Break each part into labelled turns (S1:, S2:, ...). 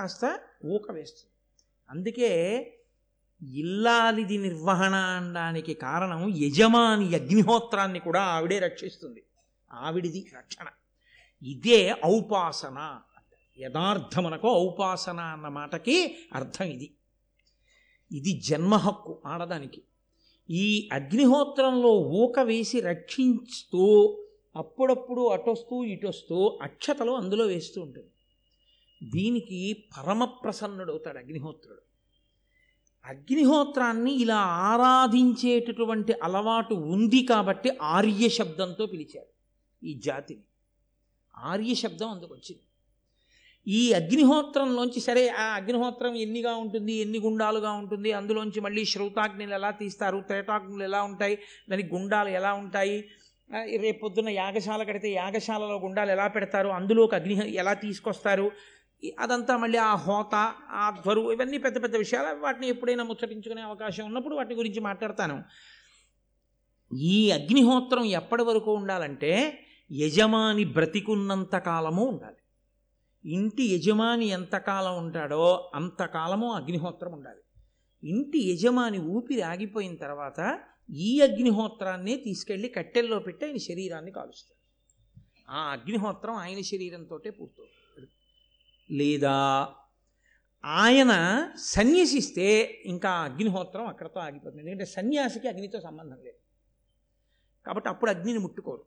S1: కాస్త ఊక వేస్తుంది. అందుకే ఇల్లాలిది నిర్వహణ అనడానికి కారణం యజమాని అగ్నిహోత్రాన్ని కూడా ఆవిడే రక్షిస్తుంది. ఆవిడిది రక్షణ. ఇదే ఔపాసన యథార్థమనకు ఔపాసన అన్న మాటకి అర్థం ఇది. ఇది జన్మ హక్కు ఆడదానికి. ఈ అగ్నిహోత్రంలో ఊక వేసి రక్షించుతూ అప్పుడప్పుడు అటొస్తూ ఇటొస్తూ అక్షతలు అందులో వేస్తూ ఉంటుంది. దీనికి పరమప్రసన్నుడవుతాడు అగ్నిహోత్రుడు. అగ్నిహోత్రాన్ని ఇలా ఆరాధించేటటువంటి అలవాటు ఉంది కాబట్టి ఆర్య శబ్దంతో పిలిచారు ఈ జాతిని. ఆర్య శబ్దం అందుకు వచ్చింది. ఈ అగ్నిహోత్రంలోంచి సరే ఆ అగ్నిహోత్రం ఎన్నిగా ఉంటుంది ఎన్ని గుండాలుగా ఉంటుంది అందులోంచి మళ్ళీ శ్రౌతాగ్నిలు ఎలా తీస్తారు త్రేటాగ్నులు ఎలా ఉంటాయి దానికి గుండాలు ఎలా ఉంటాయి రేపొద్దున యాగశాల కడితే యాగశాలలో గుండాలు ఎలా పెడతారు అందులోకి అగ్ని ఎలా తీసుకొస్తారు అదంతా మళ్ళీ ఆ హోత ఆ ధ్వరు ఇవన్నీ పెద్ద పెద్ద విషయాలు. వాటిని ఎప్పుడైనా ముచ్చటించుకునే అవకాశం ఉన్నప్పుడు వాటి గురించి మాట్లాడతాను. ఈ అగ్నిహోత్రం ఎప్పటి వరకు ఉండాలంటే యజమాని బ్రతికున్నంత కాలము ఉండాలి. ఇంటి యజమాని ఎంతకాలం ఉంటాడో అంతకాలము అగ్నిహోత్రం ఉండాలి. ఇంటి యజమాని ఊపిరి ఆగిపోయిన తర్వాత ఈ అగ్నిహోత్రాన్ని తీసుకెళ్ళి కట్టెల్లో పెట్టి ఆయన శరీరాన్ని కాలుస్తాడు ఆ అగ్నిహోత్రం ఆయన శరీరంతో పూర్తవుతుంది. లేదా ఆయన సన్యసిస్తే ఇంకా అగ్నిహోత్రం అక్కడతో ఆగిపోతుంది. ఎందుకంటే సన్యాసికి అగ్నితో సంబంధం లేదు. కాబట్టి అప్పుడు అగ్నిని ముట్టుకోరు.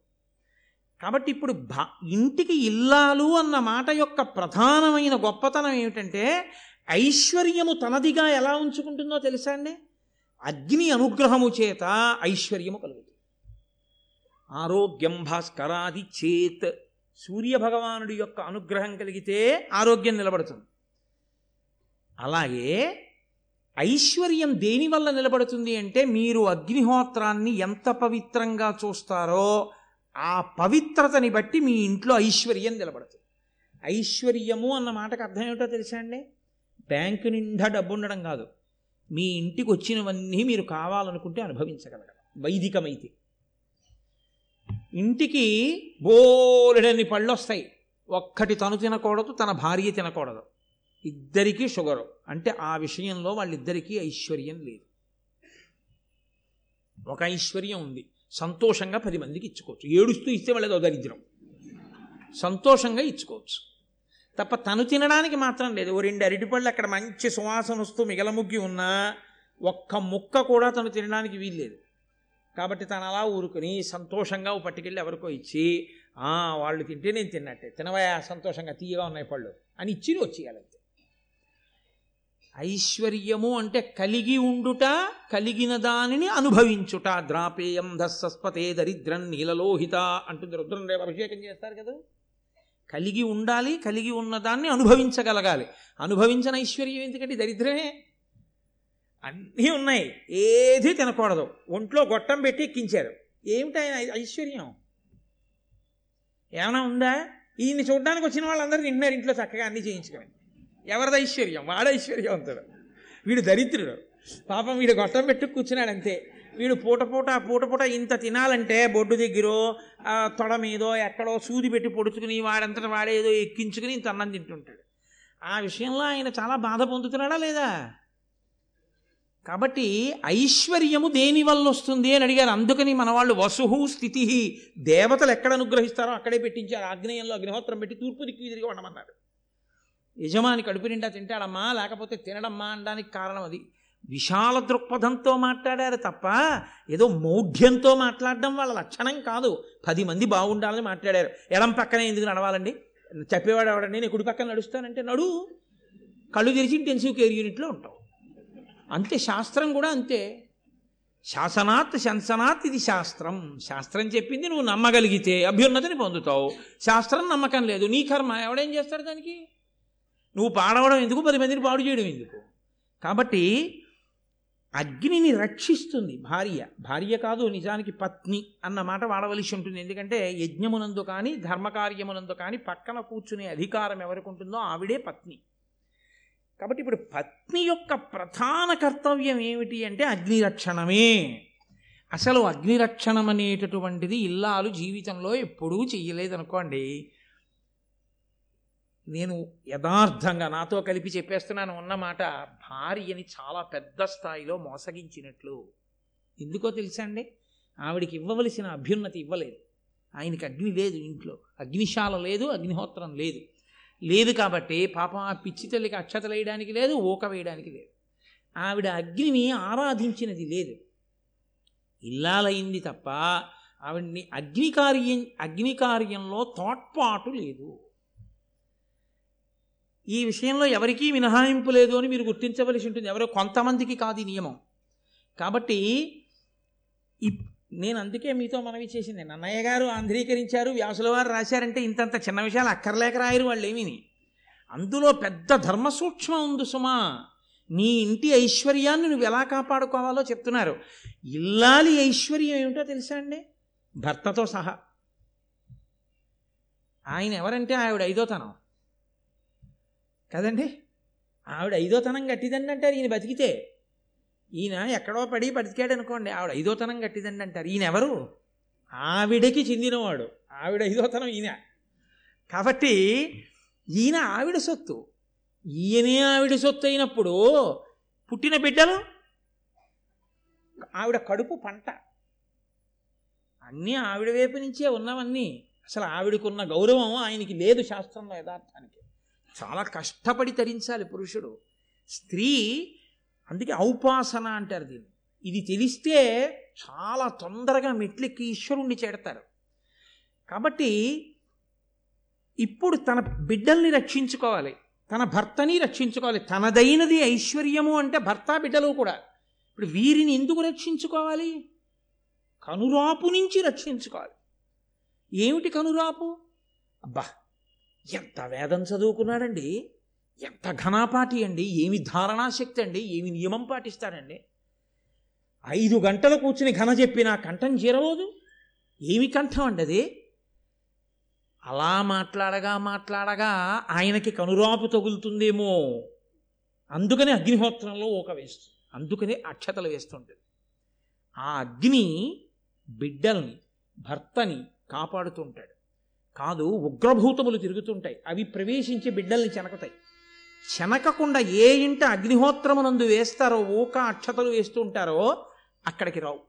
S1: కాబట్టి ఇప్పుడు భా ఇంటికి ఇల్లాలు అన్న మాట యొక్క ప్రధానమైన గొప్పతనం ఏమిటంటే ఐశ్వర్యము తనదిగా ఎలా ఉంచుకుంటుందో తెలుసా అండి? అగ్ని అనుగ్రహము చేత ఐశ్వర్యము కలుగుతుంది. ఆరోగ్యం భాస్కరాది చేత్ సూర్యభగవానుడి యొక్క అనుగ్రహం కలిగితే ఆరోగ్యం నిలబడుతుంది. అలాగే ఐశ్వర్యం దేని వల్ల నిలబడుతుంది అంటే మీరు అగ్నిహోత్రాన్ని ఎంత పవిత్రంగా చూస్తారో ఆ పవిత్రతని బట్టి మీ ఇంట్లో ఐశ్వర్యం నిలబడుతుంది. ఐశ్వర్యము అన్న మాటకు అర్థం ఏమిటో తెలుసా అండి? బ్యాంకు నిండా డబ్బు ఉండడం కాదు. మీ ఇంటికి వచ్చినవన్నీ మీరు కావాలనుకుంటే అనుభవించగలగడం వైదికమైతే. ఇంటికి బోలెడన్ని పళ్ళు వస్తాయి ఒక్కటి తను తినకూడదు తన భార్య తినకూడదు. ఇద్దరికీ షుగరు. అంటే ఆ విషయంలో వాళ్ళిద్దరికీ ఐశ్వర్యం లేదు. ఒక ఐశ్వర్యం ఉంది. సంతోషంగా పది మందికి ఇచ్చుకోవచ్చు. ఏడుస్తూ ఇస్తే వాళ్ళదో దరిద్రం సంతోషంగా ఇచ్చుకోవచ్చు. తప్ప తను తినడానికి మాత్రం లేదు. ఓ రెండు అరటిపళ్ళు అక్కడ మంచి సువాసన వస్తూ మిగలముగ్గి ఉన్నా ఒక్క ముక్క కూడా తను తినడానికి వీల్లేదు. కాబట్టి తను అలా ఊరుకుని సంతోషంగా పట్టుకెళ్ళి ఎవరికో ఇచ్చి "ఆ, వాళ్ళు తింటే నేను తిన్నట్టే తినవయా సంతోషంగా తీయగా ఉన్నాయి పళ్ళు అని ఇచ్చి వచ్చేయాలంతే. ఐశ్వర్యము అంటే కలిగి ఉండుట కలిగిన దానిని అనుభవించుట ద్రాపేయం ధస్సస్పతే దరిద్రం నీలలోహిత అంటుంది రుద్రం రేపు అభిషేకం చేస్తారు కదా. కలిగి ఉండాలి కలిగి ఉన్నదాన్ని అనుభవించగలగాలి. అనుభవించిన ఐశ్వర్యం ఎందుకంటే దరిద్రమే. అన్నీ ఉన్నాయి. ఏది తినకూడదు. ఒంట్లో గొట్టం పెట్టి ఎక్కించారు ఏమిటి ఆయన ఐశ్వర్యం? ఏమైనా ఉందా? ఈయన్ని చూడడానికి వచ్చిన వాళ్ళందరూ తింటున్నారు ఇంట్లో చక్కగా అన్నీ చేయించుకొని. ఎవరిది ఐశ్వర్యం? వాడు ఐశ్వర్యవంతుడు. వీడు దరిద్రుడు. పాపం వీడు గొట్టం పెట్టి కూర్చున్నాడు అంతే. వీడు పూట పూట పూట పూట ఇంత తినాలంటే బొడ్డు దగ్గరో ఆ, తొడ మీదో ఎక్కడో సూది పెట్టి పొడుచుకుని వాడంతట వాడేదో ఎక్కించుకుని ఇంత అన్నం తింటుంటాడు. ఆ విషయంలో ఆయన చాలా బాధ పొందుతున్నాడా లేదా? కాబట్టి ఐశ్వర్యము దేని వల్ల వస్తుంది అని అడిగారు. అందుకని మన వాళ్ళు వసుహు స్థితి దేవతలు ఎక్కడ అనుగ్రహిస్తారో అక్కడే పెట్టించారు. ఆగ్నేయంలో అగ్నిహోత్రం పెట్టి తూర్పు దిక్కు తిరిగి ఉండమన్నారు యజమాని కడుపు నిండా తింటాడమ్మా లేకపోతే తినడమ్మా అనడానికి కారణం అది. విశాల దృక్పథంతో మాట్లాడారు తప్ప ఏదో మౌఢ్యంతో మాట్లాడడం వాళ్ళ లక్షణం కాదు. పది మంది బాగుండాలని మాట్లాడారు. ఎడం పక్కనే ఎందుకు నడవాలండి? చెప్పేవాడు ఎవడండి? నేను కుడి పక్కన నడుస్తానంటే నడు. కళ్ళు తెరిచి ఇంటెన్సివ్ కేర్ యూనిట్లో ఉంటావు. అంతే శాస్త్రం కూడా అంతే. శాసనాత్ శంసనాత్ ఇది శాస్త్రం. శాస్త్రం చెప్పింది నువ్వు నమ్మగలిగితే అభ్యున్నతిని పొందుతావు. శాస్త్రం నమ్మకం లేదు. నీ కర్మ ఎవడేం చేస్తాడు దానికి? నువ్వు పాడవడం ఎందుకు? పది మందిని పాడు చేయడం ఎందుకు? కాబట్టి అగ్నిని రక్షిస్తుంది భార్య. భార్య కాదు నిజానికి పత్ని అన్న మాట వాడవలసి ఉంటుంది. ఎందుకంటే యజ్ఞమునందు కానీ ధర్మకార్యమునందు కానీ పక్కన కూర్చునే అధికారం ఎవరికి ఉంటుందో ఆవిడే పత్ని. కాబట్టి ఇప్పుడు పత్ని యొక్క ప్రధాన కర్తవ్యం ఏమిటి అంటే అగ్నిరక్షణమే. అసలు అగ్నిరక్షణం అనేటటువంటిది ఇల్లాలు జీవితంలో ఎప్పుడూ చెయ్యలేదనుకోండి. నేను యథార్థంగా నాతో కలిపి చెప్పేస్తున్నాను ఉన్నమాట భార్యని చాలా పెద్ద స్థాయిలో మోసగించినట్లు. ఎందుకో తెలుసండి ఆవిడికి ఇవ్వవలసిన అభ్యున్నతి ఇవ్వలేదు. ఆయనకి అగ్ని లేదు ఇంట్లో. అగ్నిశాల లేదు అగ్నిహోత్రం లేదు. లేదు కాబట్టి పాపం ఆ పిచ్చి తల్లికి అక్షతలు వేయడానికి లేదు ఊక వేయడానికి లేదు. ఆవిడ అగ్నిని ఆరాధించినది లేదు. ఇల్లాలైంది తప్ప ఆవిడ్ని అగ్ని కార్యం తోడ్పాటు లేదు. ఈ విషయంలో ఎవరికీ మినహాయింపు లేదు అని మీరు గుర్తించవలసి ఉంటుంది. ఎవరో కొంతమందికి కాదు ఈ నియమం. కాబట్టి ఇప్- నేను అందుకే మీతో మనవి చేసింది. నన్నయ్య గారు ఆంధ్రీకరించారు వ్యాసుల వారు రాశారంటే ఇంతంత చిన్న విషయాలు అక్కర్లేక రాయరు వాళ్ళు ఏమీని అందులో పెద్ద ధర్మ సూక్ష్మం ఉంది సుమా. నీ ఇంటి ఐశ్వర్యాన్ని నువ్వు ఎలా కాపాడుకోవాలో చెప్తున్నారు. ఇల్లాలి ఐశ్వర్యం ఏమిటో తెలుసా అండి? భర్తతో సహా. ఆయన ఎవరంటే ఆవిడ ఐదోతనం. కదండి? ఆవిడ ఐదోతనం గట్టిదండి అంటారు ఈయన బతికితే. ఈయన ఎక్కడో పడి బతికాడు అనుకోండి ఆవిడ ఐదోతనం గట్టిదండి అంటారు. ఈయన ఎవరు ఆవిడకి చెందినవాడు. ఆవిడ ఐదోతనం ఈయన. కాబట్టి ఈయన ఆవిడ సొత్తు. ఈయనే ఆవిడ సొత్తు అయినప్పుడు పుట్టిన బిడ్డలు? ఆవిడ కడుపు పంట. అన్నీ ఆవిడ వైపు నుంచే ఉన్నవన్నీ. అసలు ఆవిడకున్న గౌరవం ఆయనకి లేదు శాస్త్రంలో యథార్థానికి. చాలా కష్టపడి తరించాలి పురుషుడు. స్త్రీ అందుకే ఔపాసన అంటారు దీన్ని. ఇది తెలిస్తే చాలా తొందరగా మెట్లెక్కి ఈశ్వరుణ్ణి చేడతారు కాబట్టి ఇప్పుడు తన బిడ్డల్ని రక్షించుకోవాలి. తన భర్తని రక్షించుకోవాలి. తనదైనది ఐశ్వర్యము అంటే భర్త బిడ్డలు కూడా. ఇప్పుడు వీరిని ఎందుకు రక్షించుకోవాలి? కనురాపు నుంచి రక్షించుకోవాలి. ఏమిటి కనురాపు? అబ్బా ఎంత వేదం చదువుకున్నాడండి. ఎంత ఘనాపాటి అండి ఏమి ధారణాశక్తి అండి ఏమి నియమం పాటిస్తారండి. ఐదు గంటలు కూర్చుని ఘన చెప్పిన కంఠం చేరవదు ఏమి కంఠం అండి అది? అలా మాట్లాడగా మాట్లాడగా ఆయనకి కనురాపు తగులుతుందేమో. అందుకని అగ్నిహోత్రంలో ఒక వేస్తుంది అందుకని అక్షతలు వేస్తుంటుంది. ఆ అగ్ని బిడ్డల్ని భర్తని కాపాడుతుంటాడు. కాదు ఉగ్రభూతములు తిరుగుతుంటాయి. అవి ప్రవేశించి బిడ్డల్ని చెనకతాయి. చెనకకుండా ఏ ఇంట అగ్నిహోత్రమునందు వేస్తారో ఊక అక్షతలు వేస్తూ ఉంటారో అక్కడికి రావు.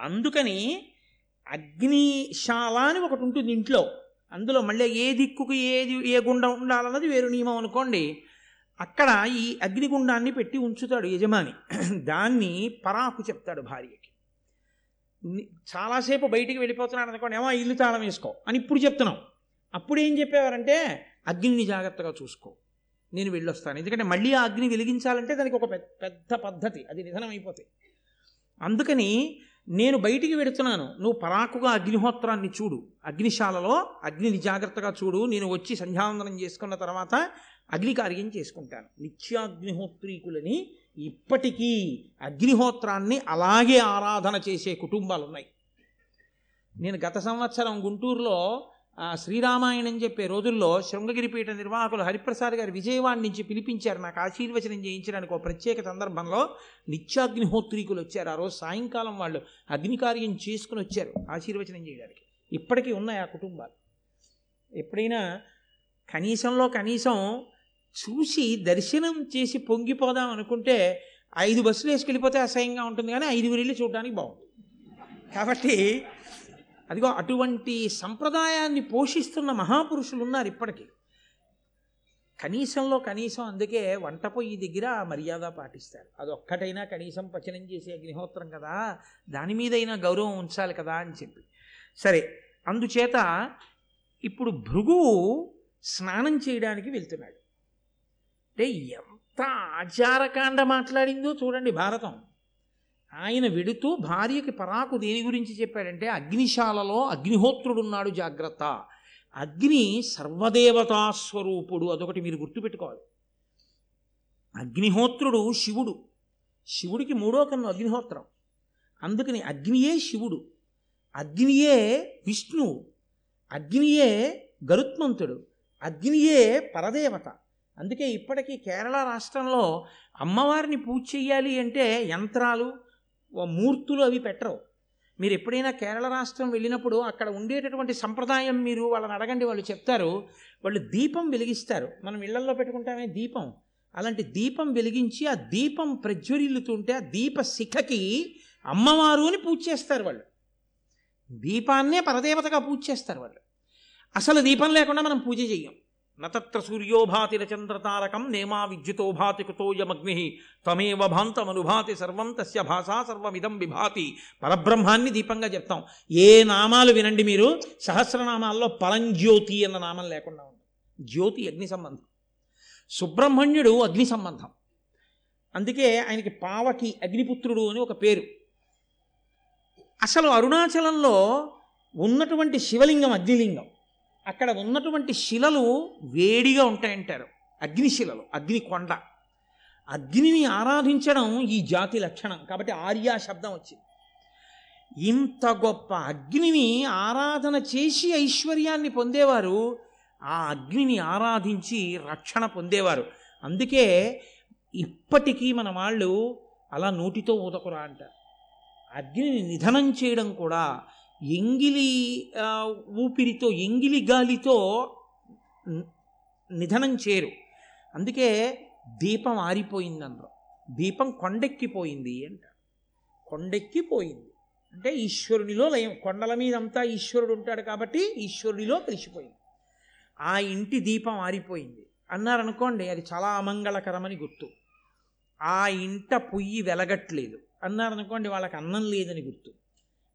S1: అందుకని అగ్నిశాల అని ఒకటి ఉంటుంది ఇంట్లో. అందులో మళ్ళీ ఏ దిక్కుకు ఏది ఏ గుండం ఉండాలన్నది వేరు నియమం అనుకోండి. అక్కడ ఈ అగ్నిగుండాన్ని పెట్టి ఉంచుతాడు యజమాని. దాన్ని పరాకు చెప్తాడు భార్యకి. చాలాసేపు బయటికి వెళ్ళిపోతున్నాడు అనుకోండి ఏమో ఇల్లు తాళం వేసుకో అని ఇప్పుడు చెప్తున్నాం. అప్పుడు ఏం చెప్పేవారంటే అగ్నిని జాగ్రత్తగా చూసుకో. నేను వెళ్ళొస్తాను. ఎందుకంటే మళ్ళీ ఆ అగ్ని వెలిగించాలంటే దానికి ఒక పెద్ద పద్ధతి. అది నిధనం అయిపోతాయి అందుకని నేను బయటికి వెడుతున్నాను. నువ్వు పరాకుగా అగ్నిహోత్రాన్ని చూడు. అగ్నిశాలలో అగ్నిని జాగ్రత్తగా చూడు. నేను వచ్చి సంధ్యావందనం చేసుకున్న తర్వాత అగ్ని కార్యం చేసుకుంటాను. నిత్యాగ్నిహోత్రీకులని ఇప్పటికీ అగ్నిహోత్రాన్ని అలాగే ఆరాధన చేసే కుటుంబాలు ఉన్నాయి నేను గత సంవత్సరం గుంటూరులో శ్రీరామాయణం చెప్పే రోజుల్లో శృంగగిరిపీఠ నిర్వాహకులు హరిప్రసాద్ గారు విజయవాడ నుంచి పిలిపించారు. నాకు ఆశీర్వచనం చేయించడానికి ఒక ప్రత్యేక సందర్భంలో నిత్యాగ్నిహోత్రీకులు వచ్చారు. ఆ రోజు సాయంకాలం వాళ్ళు అగ్నికార్యం చేసుకుని వచ్చారు ఆశీర్వచనం చేయడానికి. ఇప్పటికీ ఉన్నాయి ఆ కుటుంబాలు. ఎప్పుడైనా కనీసంలో కనీసం చూసి దర్శనం చేసి పొంగిపోదాం అనుకుంటే ఐదు బస్సులు వేసుకెళ్ళిపోతే అసహ్యంగా ఉంటుంది కానీ ఐదుగురు వెళ్ళి చూడడానికి బాగుంది కాబట్టి అదిగో అటువంటి సంప్రదాయాన్ని పోషిస్తున్న మహాపురుషులు ఉన్నారు ఇప్పటికీ. కనీసంలో కనీసం అందుకే వంట పొయ్యి దగ్గర ఆ మర్యాద పాటిస్తారు. అది ఒక్కటైనా కనీసం పచనం చేసే అగ్నిహోత్రం కదా దాని మీదైనా గౌరవం ఉంచాలి కదా అని చెప్పి. సరే అందుచేత ఇప్పుడు భృగువు స్నానం చేయడానికి వెళ్తున్నాడు. అంటే ఎంత ఆచారకాండ మాట్లాడిందో చూడండి భారతం. ఆయన వెడుతూ భార్యకి పరాకు దేని గురించి చెప్పాడంటే అగ్నిశాలలో అగ్నిహోత్రుడున్నాడు జాగ్రత్త. అగ్ని సర్వదేవతా స్వరూపుడు అదొకటి మీరు గుర్తుపెట్టుకోవాలి. అగ్నిహోత్రుడు శివుడు. శివుడికి మూడో కన్ను అగ్నిహోత్రం. అందుకని అగ్నియే శివుడు. అగ్నియే విష్ణువు అగ్నియే గరుత్మంతుడు. అగ్నియే పరదేవత. అందుకే ఇప్పటికీ కేరళ రాష్ట్రంలో అమ్మవారిని పూజ చెయ్యాలి అంటే యంత్రాలు మూర్తులు అవి పెట్టరు. మీరు ఎప్పుడైనా కేరళ రాష్ట్రం వెళ్ళినప్పుడు అక్కడ ఉండేటటువంటి సంప్రదాయం మీరు వాళ్ళని అడగండి వాళ్ళు చెప్తారు. వాళ్ళు దీపం వెలిగిస్తారు. మనం ఇళ్ళల్లో పెట్టుకుంటామే దీపం. అలాంటి దీపం వెలిగించి ఆ దీపం ప్రజ్వరిల్లుతుంటే ఆ దీప శిఖకి అమ్మవారు అని పూజ చేస్తారు వాళ్ళు. దీపాన్నే పరదేవతగా పూజ చేస్తారు వాళ్ళు. అసలు దీపం లేకుండా మనం పూజ చెయ్యం. నత్ర సూర్యోభాతి చంద్రతారకం నేమా విద్యుతో భాతి కుతోయమగ్ని త్వమేవ భాంతమనుభాతి సర్వం తస్య భాషా సర్వమిదం విభాతి. పరబ్రహ్మాన్ని దీపంగా చెప్తాం. ఏ నామాలు వినండి మీరు? సహస్రనామాల్లో పరంజ్యోతి అన్న నామం లేకుండా ఉంది. జ్యోతి అగ్ని సంబంధం. సుబ్రహ్మణ్యుడు అగ్ని సంబంధం. అందుకే ఆయనకి పావకి అగ్నిపుత్రుడు అని ఒక పేరు. అసలు అరుణాచలంలో ఉన్నటువంటి శివలింగం అగ్నిలింగం. అక్కడ ఉన్నటువంటి శిలలు వేడిగా ఉంటాయంటారు. అగ్నిశిలలు అగ్ని కొండ. అగ్నిని ఆరాధించడం ఈ జాతి లక్షణం. కాబట్టి ఆర్యా శబ్దం వచ్చింది. ఇంత గొప్ప అగ్నిని ఆరాధన చేసి ఐశ్వర్యాన్ని పొందేవారు ఆ అగ్నిని ఆరాధించి రక్షణ పొందేవారు. అందుకే ఇప్పటికీ మన వాళ్ళు అలా నోటితో ఊదకురా అంటారు. అగ్నిని నిధనం చేయడం కూడా ఎంగిలి ఊపిరితో ఎంగిలి గాలితో నిధనం చేయరు అందుకే దీపం ఆరిపోయింది అందులో దీపం కొండెక్కిపోయింది అంట. కొండెక్కిపోయింది. అంటే ఈశ్వరునిలో లయం కొండల మీద అంతా ఈశ్వరుడు ఉంటాడు కాబట్టి ఈశ్వరునిలో కలిసిపోయింది. ఆ ఇంటి దీపం ఆరిపోయింది. అన్నారనుకోండి అది చాలా అమంగళకరమని గుర్తు. ఆ ఇంట పొయ్యి వెలగట్లేదు. అన్నారనుకోండి వాళ్ళకి అన్నం లేదని గుర్తు.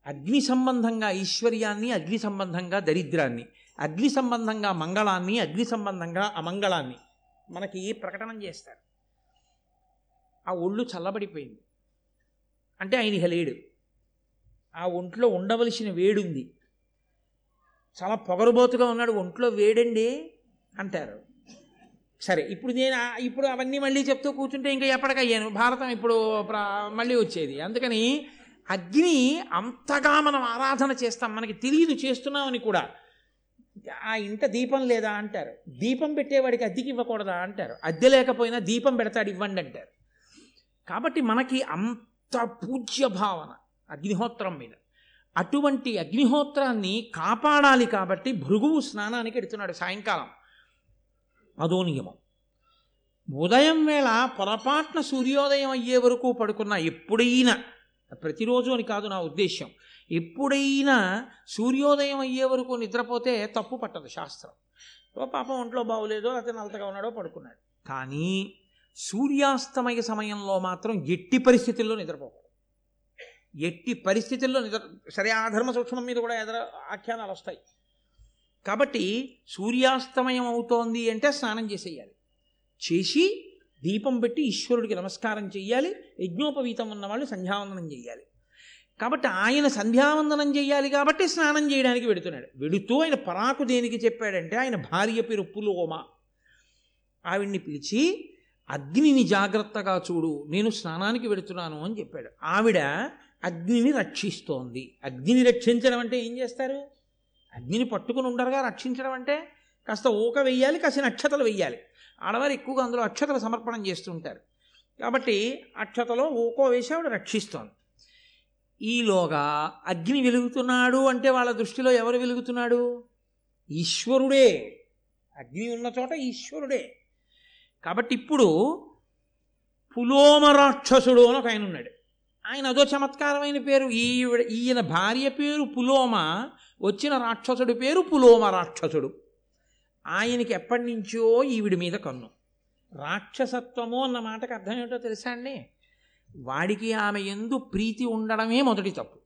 S1: అగ్ని సంబంధంగా ఐశ్వర్యాన్ని అగ్ని సంబంధంగా దరిద్రాన్ని అగ్ని సంబంధంగా మంగళాన్ని అగ్ని సంబంధంగా అమంగళాన్ని మనకి ప్రకటన చేస్తారు? ఆ ఒళ్ళు చల్లబడిపోయింది. అంటే ఆయన ఇక లేడు. ఆ ఒంట్లో ఉండవలసిన వేడుంది. చాలా పొగరుబోతుగా ఉన్నాడు. ఒంట్లో వేడండి అంటారు. సరే ఇప్పుడు నేను ఇప్పుడు అవన్నీ మళ్ళీ చెప్తూ కూర్చుంటే ఇంకా ఎప్పటికయ్యాను? భారతం ఇప్పుడు ప్ర- మళ్ళీ వచ్చేది. అందుకని అగ్ని అంతగా మనం ఆరాధన చేస్తాం మనకి తెలియదు చేస్తున్నామని కూడా. ఆ ఇంట దీపం లేదా అంటారు. దీపం పెట్టేవాడికి అద్దెకి ఇవ్వకూడదా అంటారు. అద్దె లేకపోయినా దీపం పెడతాడు ఇవ్వండి అంటారు. కాబట్టి మనకి అంత పూజ్య భావన అగ్నిహోత్రం మీద. అటువంటి అగ్నిహోత్రాన్ని కాపాడాలి కాబట్టి భృగువు స్నానానికి ఎడుతున్నాడు సాయంకాలం. అదో నియమం. ఉదయం వేళ పొరపాటున సూర్యోదయం అయ్యే వరకు పడుకున్న ఎప్పుడైనా ప్రతిరోజు అని కాదు నా ఉద్దేశ్యం. ఎప్పుడైనా సూర్యోదయం అయ్యే వరకు నిద్రపోతే తప్పు పట్టదు శాస్త్రం. పాపం ఒంట్లో బాగోలేదో అతను నలతగా ఉన్నాడో పడుకున్నాడు. కానీ సూర్యాస్తమయ సమయంలో మాత్రం ఎట్టి పరిస్థితుల్లో నిద్రపోకూడదు. ఎట్టి పరిస్థితుల్లో నిద్ర సరే ఆ ధర్మ సూక్ష్మం మీద కూడా ఎదర ఆఖ్యానాలు వస్తాయి. కాబట్టి సూర్యాస్తమయం అవుతోంది అంటే స్నానం చేసేయాలి. చేసి దీపం పెట్టి ఈశ్వరుడికి నమస్కారం చెయ్యాలి యజ్ఞోపవీతం ఉన్న వాళ్ళు సంధ్యావందనం చేయాలి కాబట్టి ఆయన సంధ్యావందనం చేయాలి కాబట్టి స్నానం చేయడానికి వెడుతున్నాడు. వెడుతూ ఆయన పరాకు దేనికి చెప్పాడంటే ఆయన భార్య పేరు పులోమ. ఆవిడ్ని పిలిచి అగ్నిని జాగ్రత్తగా చూడు నేను స్నానానికి వెడుతున్నాను అని చెప్పాడు. ఆవిడ అగ్నిని రక్షిస్తోంది. అగ్నిని రక్షించడం అంటే ఏం చేస్తారు? అగ్నిని పట్టుకుని ఉండరుగా రక్షించడం అంటే కాస్త ఊక వెయ్యాలి కాస్త నక్షతలు వెయ్యాలి. ఆడవారు ఎక్కువగా అందులో అక్షతలు సమర్పణం చేస్తుంటారు. కాబట్టి అక్షతలో ఊకో వేసి ఆవిడ రక్షిస్తోంది. ఈలోగా అగ్ని వెలుగుతున్నాడు అంటే వాళ్ళ దృష్టిలో ఎవరు వెలుగుతున్నాడు? ఈశ్వరుడే. అగ్ని ఉన్న చోట ఈశ్వరుడే. కాబట్టి ఇప్పుడు పులోమ రాక్షసుడు అని ఒక ఆయన ఉన్నాడు. ఆయన అదో చమత్కారమైన పేరు. ఈవిడ ఈయన భార్య పేరు పులోమ వచ్చిన రాక్షసుడి పేరు పులోమ రాక్షసుడు ఆయనకి ఎప్పటి నుంచో ఈవిడి మీద కన్ను. రాక్షసత్వము అన్న మాటకు అర్థం ఏమిటో తెలుసా అండి? వాడికి ఆమె ఎందు ప్రీతి ఉండడమే మొదటి తప్పు.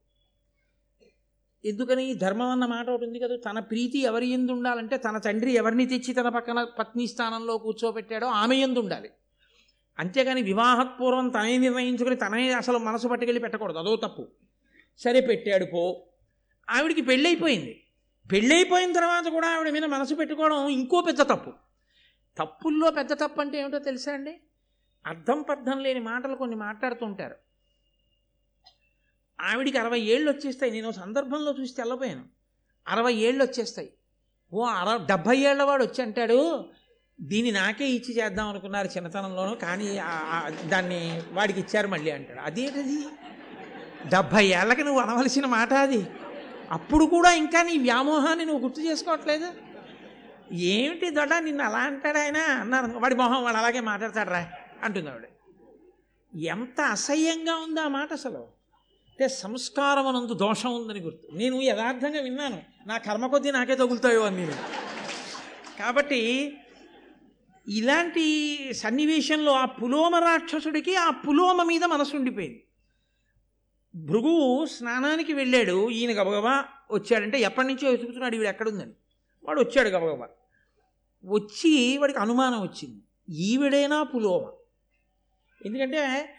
S1: ఎందుకని? ధర్మం అన్న మాట ఒకటి ఉంది కదా తన ప్రీతి ఎవరి ఎందు ఉండాలంటే తన తండ్రి ఎవరిని తెచ్చి తన పక్కన పత్ని స్థానంలో కూర్చోబెట్టాడో ఆమె ఎందు ఉండాలి. అంతేగాని వివాహపూర్వం తనే నిర్ణయించుకుని తనే అసలు మనసు పట్టుకెళ్ళి పెట్టకూడదు అదో తప్పు. సరే పెట్టాడు పో. ఆవిడికి పెళ్ళైపోయింది. పెళ్ళైపోయిన తర్వాత కూడా ఆవిడ మీద మనసు పెట్టుకోవడం ఇంకో పెద్ద తప్పు. తప్పుల్లో పెద్ద తప్పు అంటే ఏమిటో తెలుసా అండి? అర్థం పర్థం లేని మాటలు కొన్ని మాట్లాడుతుంటారు ఆవిడికి అరవై ఏళ్ళు వచ్చేస్తాయి. నేను సందర్భంలో చూసి తెల్లపోయాను అరవై ఏళ్ళు వచ్చేస్తాయి. ఓ అర డెబ్భై ఏళ్ళవాడు వచ్చి అంటాడు దీన్ని నాకే ఇచ్చి చేద్దాం అనుకున్నారు చిన్నతనంలోనూ కానీ దాన్ని వాడికి ఇచ్చారు మళ్ళీ అంటాడు. అదేంటది? డెబ్భై ఏళ్ళకి నువ్వు అనవలసిన మాట అది. అప్పుడు కూడా ఇంకా నీ వ్యామోహాన్ని నువ్వు గుర్తు చేసుకోవట్లేదు? ఏమిటి దొడ్డ నిన్ను అలా అంటాడు ఆయన? అన్నారు. వాడి మొహం వాడు అలాగే మాట్లాడతాడు రా అంటుంది ఆవిడ. ఎంత అసహ్యంగా ఉంది ఆ మాట అసలు. అంటే సంస్కారం అనందు దోషం ఉందని గుర్తు. నేను యథార్థంగా విన్నాను. నా కర్మ కొద్దీ నాకే తగులుతాయో అని నేను. కాబట్టి ఇలాంటి సన్నివేశంలో ఆ పులోమ రాక్షసుడికి ఆ పులోమ మీద మనసు ఉండిపోయింది. భృగువు స్నానానికి వెళ్ళాడు. ఈయన గబగబా వచ్చాడంటే ఎప్పటి నుంచో వెతుకుతున్నాడు ఈవిడ ఎక్కడుందని? వాడు వచ్చాడు గబగబా. వచ్చి వాడికి అనుమానం వచ్చింది. ఈవిడేనా పులోమ? ఎందుకంటే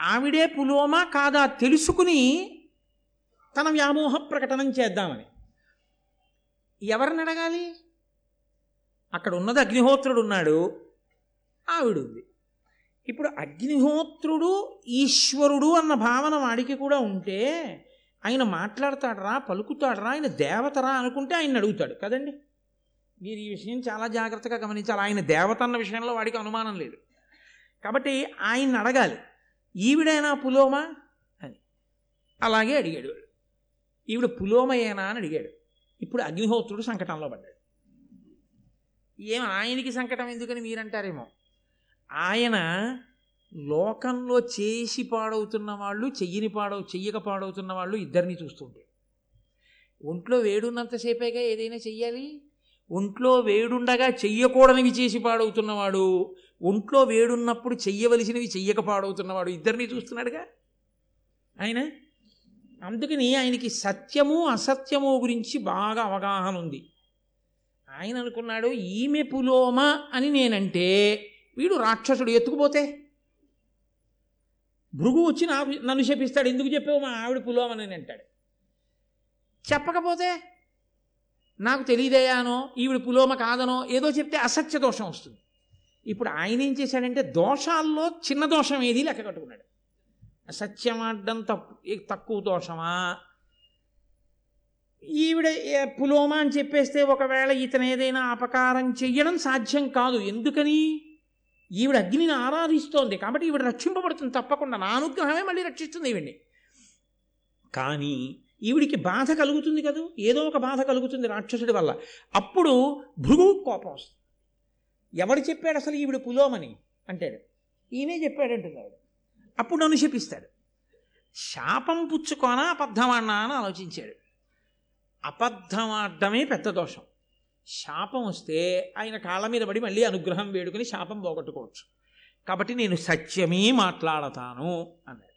S1: ఆవిడే పులోమ కాదా తెలుసుకుని తన వ్యామోహ ప్రకటనం చేద్దామని. ఎవరిని అడగాలి? అక్కడ ఉన్నది అగ్నిహోత్రుడు ఉన్నాడు. ఆవిడ ఉంది ఇప్పుడు అగ్నిహోత్రుడు ఈశ్వరుడు అన్న భావన వాడికి కూడా ఉంటే ఆయన మాట్లాడతాడరా పలుకుతాడరా ఆయన దేవతరా అనుకుంటే ఆయన అడుగుతాడు. కదండి? మీరు ఈ విషయం చాలా జాగ్రత్తగా గమనించాలి. ఆయన దేవత అన్న విషయంలో వాడికి అనుమానం లేదు. కాబట్టి ఆయన అడగాలి. ఈవిడైనా పులోమా? అని. అలాగే అడిగాడు. ఈవిడ పులోమయేనా అని అడిగాడు. ఇప్పుడు అగ్నిహోత్రుడు సంకటంలో పడ్డాడు. ఏం ఆయనకి సంకటం ఎందుకని మీరంటారేమో? ఆయన లోకంలో చేసి పాడవుతున్న వాళ్ళు చెయ్యని పాడవు చెయ్యక పాడవుతున్న వాళ్ళు ఇద్దరిని చూస్తుంటాడు ఒంట్లో వేడున్నంతసేపేగా ఏదైనా చెయ్యాలి? ఒంట్లో వేడుండగా చెయ్యకూడనివి చేసి పాడవుతున్నవాడు ఒంట్లో వేడున్నప్పుడు చెయ్యవలసినవి చెయ్యక పాడవుతున్నవాడు ఇద్దరిని చూస్తున్నాడుగా? ఆయన? అందుకని ఆయనకి సత్యము అసత్యము గురించి బాగా అవగాహన ఉంది ఆయన అనుకున్నాడు ఈమె పులోమ అని నేనంటే వీడు రాక్షసుడు ఎత్తుకుపోతే? భృగు వచ్చి నాకు నన్ను చెప్పిస్తాడు ఎందుకు చెప్పావు? మా ఆవిడ పులోమని అంటాడు. చెప్పకపోతే నాకు తెలియదయానో? ఈవిడ పులోమ కాదనో? ఏదో చెప్తే అసత్య దోషం వస్తుంది. ఇప్పుడు ఆయన ఏం చేశాడంటే దోషాల్లో చిన్న దోషం ఏది లెక్క కట్టుకున్నాడు. అసత్యం ఆడడం తప్పు తక్కువ దోషమా? ఈవిడ పులోమ అని చెప్పేస్తే ఒకవేళ ఇతను ఏదైనా అపకారం చెయ్యడం సాధ్యం కాదు. ఎందుకని? ఈవిడ అగ్నిని ఆరాధిస్తోంది కాబట్టి ఈవిడ రక్షింపబడుతుంది తప్పకుండా. నా అనుగ్రహమే మళ్ళీ రక్షిస్తుంది ఈవిడ్ని. కానీ ఈవిడికి బాధ కలుగుతుంది కదూ? ఏదో ఒక బాధ కలుగుతుంది రాక్షసుడి వల్ల. అప్పుడు భృగు కోపం వస్తుంది. ఎవడు చెప్పాడు అసలు ఈవిడ పులోమని? అంటాడు. ఈయనే చెప్పాడంటుంది ఆవిడ అప్పుడు నన్ను శపిస్తాడు. శాపం పుచ్చుకోనా అబద్ధమాడినా అని ఆలోచించాడు. అబద్ధమాడమే పెద్ద దోషం. శాపం వస్తే ఆయన కాళ్ళ మీద పడి మళ్ళీ అనుగ్రహం వేడుకుని శాపం పోగొట్టుకోవచ్చు. కాబట్టి నేను సత్యమే మాట్లాడతాను అన్నాడు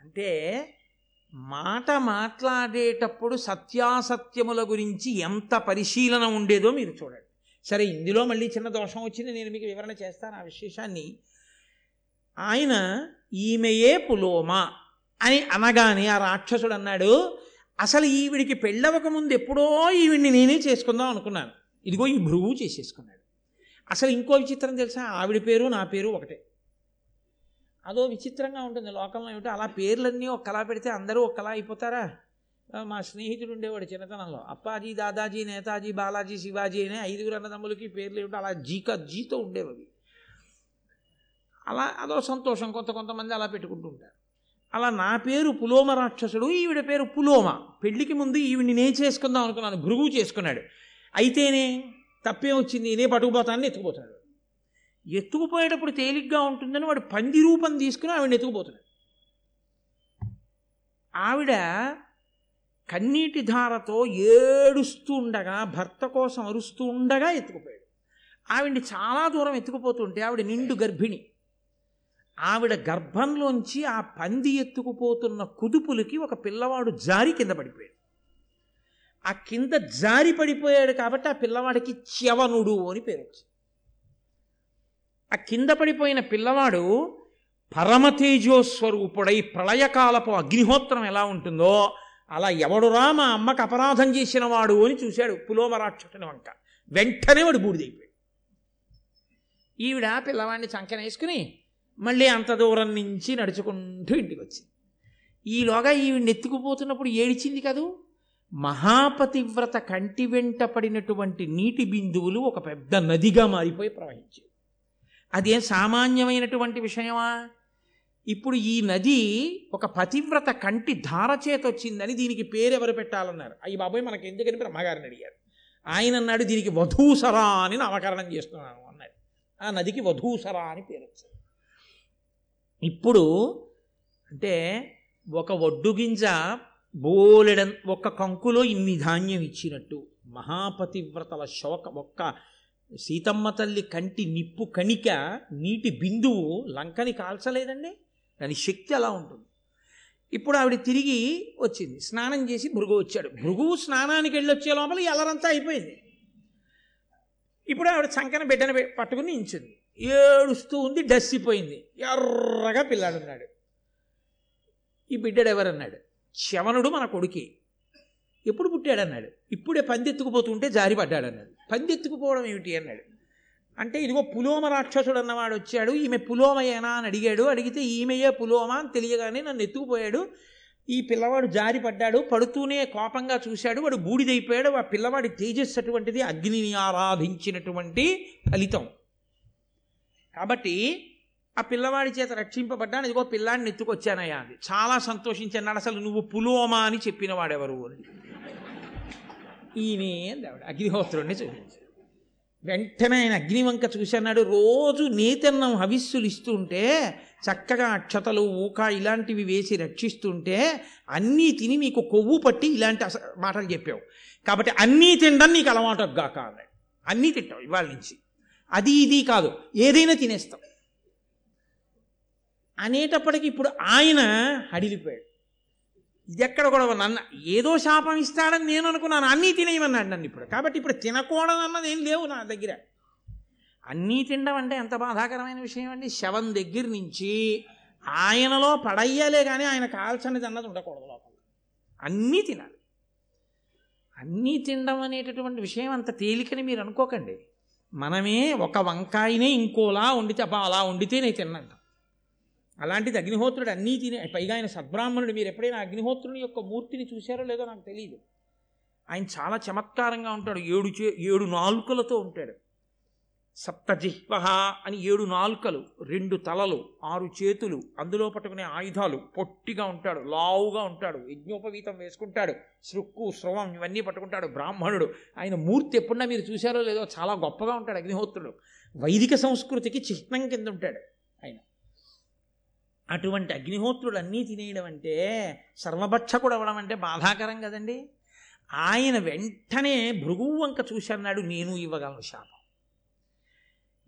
S1: అంటే మాట మాట్లాడేటప్పుడు సత్యాసత్యముల గురించి ఎంత పరిశీలన ఉండేదో మీరు చూడండి. సరే ఇందులో మళ్ళీ చిన్న దోషం వచ్చింది నేను మీకు వివరణ చేస్తాను ఆ విశేషాన్ని. ఆయన ఈమెయే పులోమ అని అనగానే ఆ రాక్షసుడు అన్నాడు అసలు ఈవిడికి పెళ్ళవక ముందు ఎప్పుడో ఈవిడిని నేనే చేసుకుందాం అనుకున్నాను. ఇదిగో ఈ భృగు చేసేసుకున్నాడు. అసలు ఇంకో విచిత్రం తెలుసా? ఆవిడ పేరు నా పేరు ఒకటే. అదో విచిత్రంగా ఉంటుంది లోకంలో ఏమిటో. అలా పేర్లన్నీ కళ పెడితే అందరూ ఒక్కలా అయిపోతారా? మా స్నేహితుడు ఉండేవాడు చిన్నతనంలో. అప్పాజీ దాదాజీ నేతాజీ బాలాజీ శివాజీ అనే ఐదుగురు అన్నదమ్ములకి పేర్లు ఏమిటో అలా జీక జీతో ఉండేవి అలా అదో సంతోషం. కొంత కొంతమంది అలా పెట్టుకుంటూ ఉంటారు. అలా నా పేరు పులోమ రాక్షసుడు ఈవిడ పేరు పులోమ. పెళ్ళికి ముందు ఈవిడిని నేను చేసుకుందాం అనుకున్నాను భృగు చేసుకున్నాడు. అయితేనే తప్పేం వచ్చింది? నేనే పట్టుకుపోతానని ఎత్తుకుపోతున్నాడు ఎత్తుకుపోయేటప్పుడు తేలిగ్గా ఉంటుందని వాడు పంది రూపం తీసుకుని ఆవిడని ఎత్తుకుపోతున్నాడు ఆవిడ కన్నీటి ధారతో ఏడుస్తూ ఉండగా భర్త కోసం అరుస్తూ ఉండగా ఎత్తుకుపోయాడు. ఆవిడ చాలా దూరం ఎత్తుకుపోతుంటే ఆవిడ నిండు గర్భిణి. ఆవిడ గర్భంలోంచి ఆ పంది ఎత్తుకుపోతున్న కుదుపులకి ఒక పిల్లవాడు జారి కింద పడిపోయాడు. ఆ కింద జారి పడిపోయాడు కాబట్టి ఆ పిల్లవాడికి చ్యవనుడు అని పేరు వచ్చింది. ఆ కింద పడిపోయిన పిల్లవాడు పరమతేజోస్వరూపుడై ప్రళయకాలపు అగ్నిహోత్రం ఎలా ఉంటుందో అలా ఎవడురా మా అమ్మకు అపరాధం చేసిన వాడు అని చూశాడు పులోమరాక్షసుని వంక. వెంటనే వాడు బూడిదైపోయాడు. ఈవిడ పిల్లవాడిని చంకనేసుకుని మళ్ళీ అంత దూరం నుంచి నడుచుకుంటూ ఇంటికి వచ్చింది ఈలోగా ఈవిడ నెత్తుకుపోతున్నప్పుడు ఏడిచింది కదూ? మహాపతివ్రత కంటి వెంట పడినటువంటి నీటి బిందువులు ఒక పెద్ద నదిగా మారిపోయి ప్రవహించాయి అదేం సామాన్యమైనటువంటి విషయమా? ఇప్పుడు ఈ నది ఒక పతివ్రత కంటి ధార చేత వచ్చిందని దీనికి పేరెవరు పెట్టాలన్నారు? అయ్యి బాబోయ్ మనకి ఎందుకని బ్రహ్మగారిని అడిగారు. ఆయన అన్నాడు దీనికి వధూసరా అని నామకరణం చేస్తున్నాను అన్నాడు. ఆ నదికి వధూసరా అని పేరు వచ్చింది ఇప్పుడు అంటే ఒక ఒడ్డు గింజ బోలెడ ఒక కంకులో ఇన్ని ధాన్యం ఇచ్చినట్టు మహాపతివ్రతల శోక ఒక్క సీతమ్మ తల్లి కంటి నిప్పు కణిక నీటి బిందువు లంకని కాల్చలేదండి? దాని శక్తి అలా ఉంటుంది. ఇప్పుడు ఆవిడ తిరిగి వచ్చింది. స్నానం చేసి భృగు వచ్చాడు. భృగువు స్నానానికి వెళ్ళి వచ్చే లోపల ఈ అలరంతా అయిపోయింది. ఇప్పుడు ఆవిడ చంకన బిడ్డను పట్టుకుని ఇంచింది ఏడుస్తూ ఉంది డస్సిపోయింది. ఎర్రగా పిల్లాడున్నాడు. ఈ బిడ్డడు ఎవరన్నాడు? శవనుడు మన కొడుకే. ఎప్పుడు పుట్టాడన్నాడు? ఇప్పుడే పందెత్తుకుపోతుంటే జారిపడ్డాడన్నాడు పందెత్తుకుపోవడం ఏమిటి అన్నాడు. అంటే ఇదిగో పులోమ రాక్షసుడు అన్నవాడు వచ్చాడు ఈమె పులోమయేనా అని అడిగాడు. అడిగితే ఈమెయే పులోమ అని తెలియగానే నన్ను ఎత్తుకుపోయాడు. ఈ పిల్లవాడు జారి పడ్డాడు పడుతూనే కోపంగా చూశాడు వాడు బూడిదైపోయాడు. ఆ పిల్లవాడి తేజస్సు అటువంటిది అగ్నిని ఆరాధించినటువంటి ఫలితం. కాబట్టి ఆ పిల్లవాడి చేత రక్షింపబడ్డాను. ఇదిగో పిల్లాడిని ఎత్తుకొచ్చానయ్యా అంది. చాలా సంతోషించన్నాడు అసలు నువ్వు పులోమా అని చెప్పిన వాడెవరు అని. ఈయనే అంది అగ్నిహోత్రుడిని చూపించాడు. వెంటనే ఆయన అగ్నివంక చూసన్నాడు రోజు నేతన్నం హవిస్సులు ఇస్తుంటే చక్కగా అక్షతలు ఊక ఇలాంటివి వేసి రక్షిస్తుంటే అన్నీ తిని నీకు కొవ్వు పట్టి ఇలాంటి మాటలు చెప్పావు. కాబట్టి అన్నీ తినడం నీకు అలవాటు గాక అన్నీ తింటావు ఇవాళ నుంచి. అది ఇది కాదు. ఏదైనా తినేస్తాం. అనేటప్పటికి ఇప్పుడు ఆయన హడిలిపోయాడు. ఇది ఎక్కడ కూడా నన్ను ఏదో శాపం ఇస్తాడని నేను అనుకున్నాను. అన్నీ తినేయమన్నాడు నన్ను ఇప్పుడు. కాబట్టి ఇప్పుడు తినకూడదు అన్నది ఏం లేవు నా దగ్గర. అన్నీ తినడం అంటే ఎంత బాధాకరమైన విషయం అండి? శవం దగ్గర నుంచి ఆయనలో పడయ్యాలే కానీ ఆయన కాల్చనిది అన్నది ఉండకూడదు లోపల. అన్నీ తినాలి. అన్నీ తినడం అనేటటువంటి విషయం అంత తేలికని మీరు అనుకోకండి. మనమే ఒక వంకాయనే ఇంకోలా వండితే అబ్బా అలా వండితే నేను తిన్నంట. అలాంటిది అగ్నిహోత్రుడు అన్నీ తినే పైగా ఆయన సద్బ్రాహ్మణుడు మీరు ఎప్పుడైనా అగ్నిహోత్రుని యొక్క మూర్తిని చూశారో లేదో నాకు తెలియదు ఆయన చాలా చమత్కారంగా ఉంటాడు ఏడు చే ఏడు నాలుకలతో ఉంటాడు. సప్తజిహ్వ అని ఏడు నాలుకలు రెండు తలలు ఆరు చేతులు అందులో పట్టుకునే ఆయుధాలు పొట్టిగా ఉంటాడు లావుగా ఉంటాడు యజ్ఞోపవీతం వేసుకుంటాడు శృక్కు స్రవం ఇవన్నీ పట్టుకుంటాడు బ్రాహ్మణుడు. ఆయన మూర్తి ఎప్పుడన్నా మీరు చూశారో లేదో చాలా గొప్పగా ఉంటాడు అగ్నిహోత్రుడు. వైదిక సంస్కృతికి చిహ్నం కింద ఉంటాడు ఆయన. అటువంటి అగ్నిహోత్రుడు అన్నీ తినేయడం అంటే సర్వభక్షకుడు అవ్వడం అంటే బాధాకరం కదండి. ఆయన వెంటనే భృగువంక వంక చూశాన్నాడు నేను ఇవ్వగలను శాపం.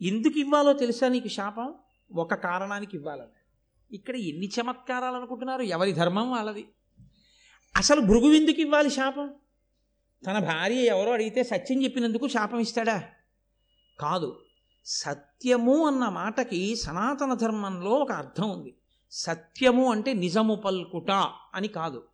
S1: ఎందుకు ఇవ్వాలో తెలుసా నీకు శాపం? ఒక కారణానికి ఇవ్వాలని ఇక్కడ ఎన్ని చమత్కారాలు అనుకుంటున్నారు? ఎవరి ధర్మం వాళ్ళది? అసలు భృగు ఎందుకు ఇవ్వాలి శాపం? తన భార్య ఎవరో అడిగితే సత్యం చెప్పినందుకు శాపం ఇస్తాడా? కాదు. సత్యము అన్న మాటకి సనాతన ధర్మంలో ఒక అర్థం ఉంది. సత్యము అంటే నిజము పల్కుట అని కాదు.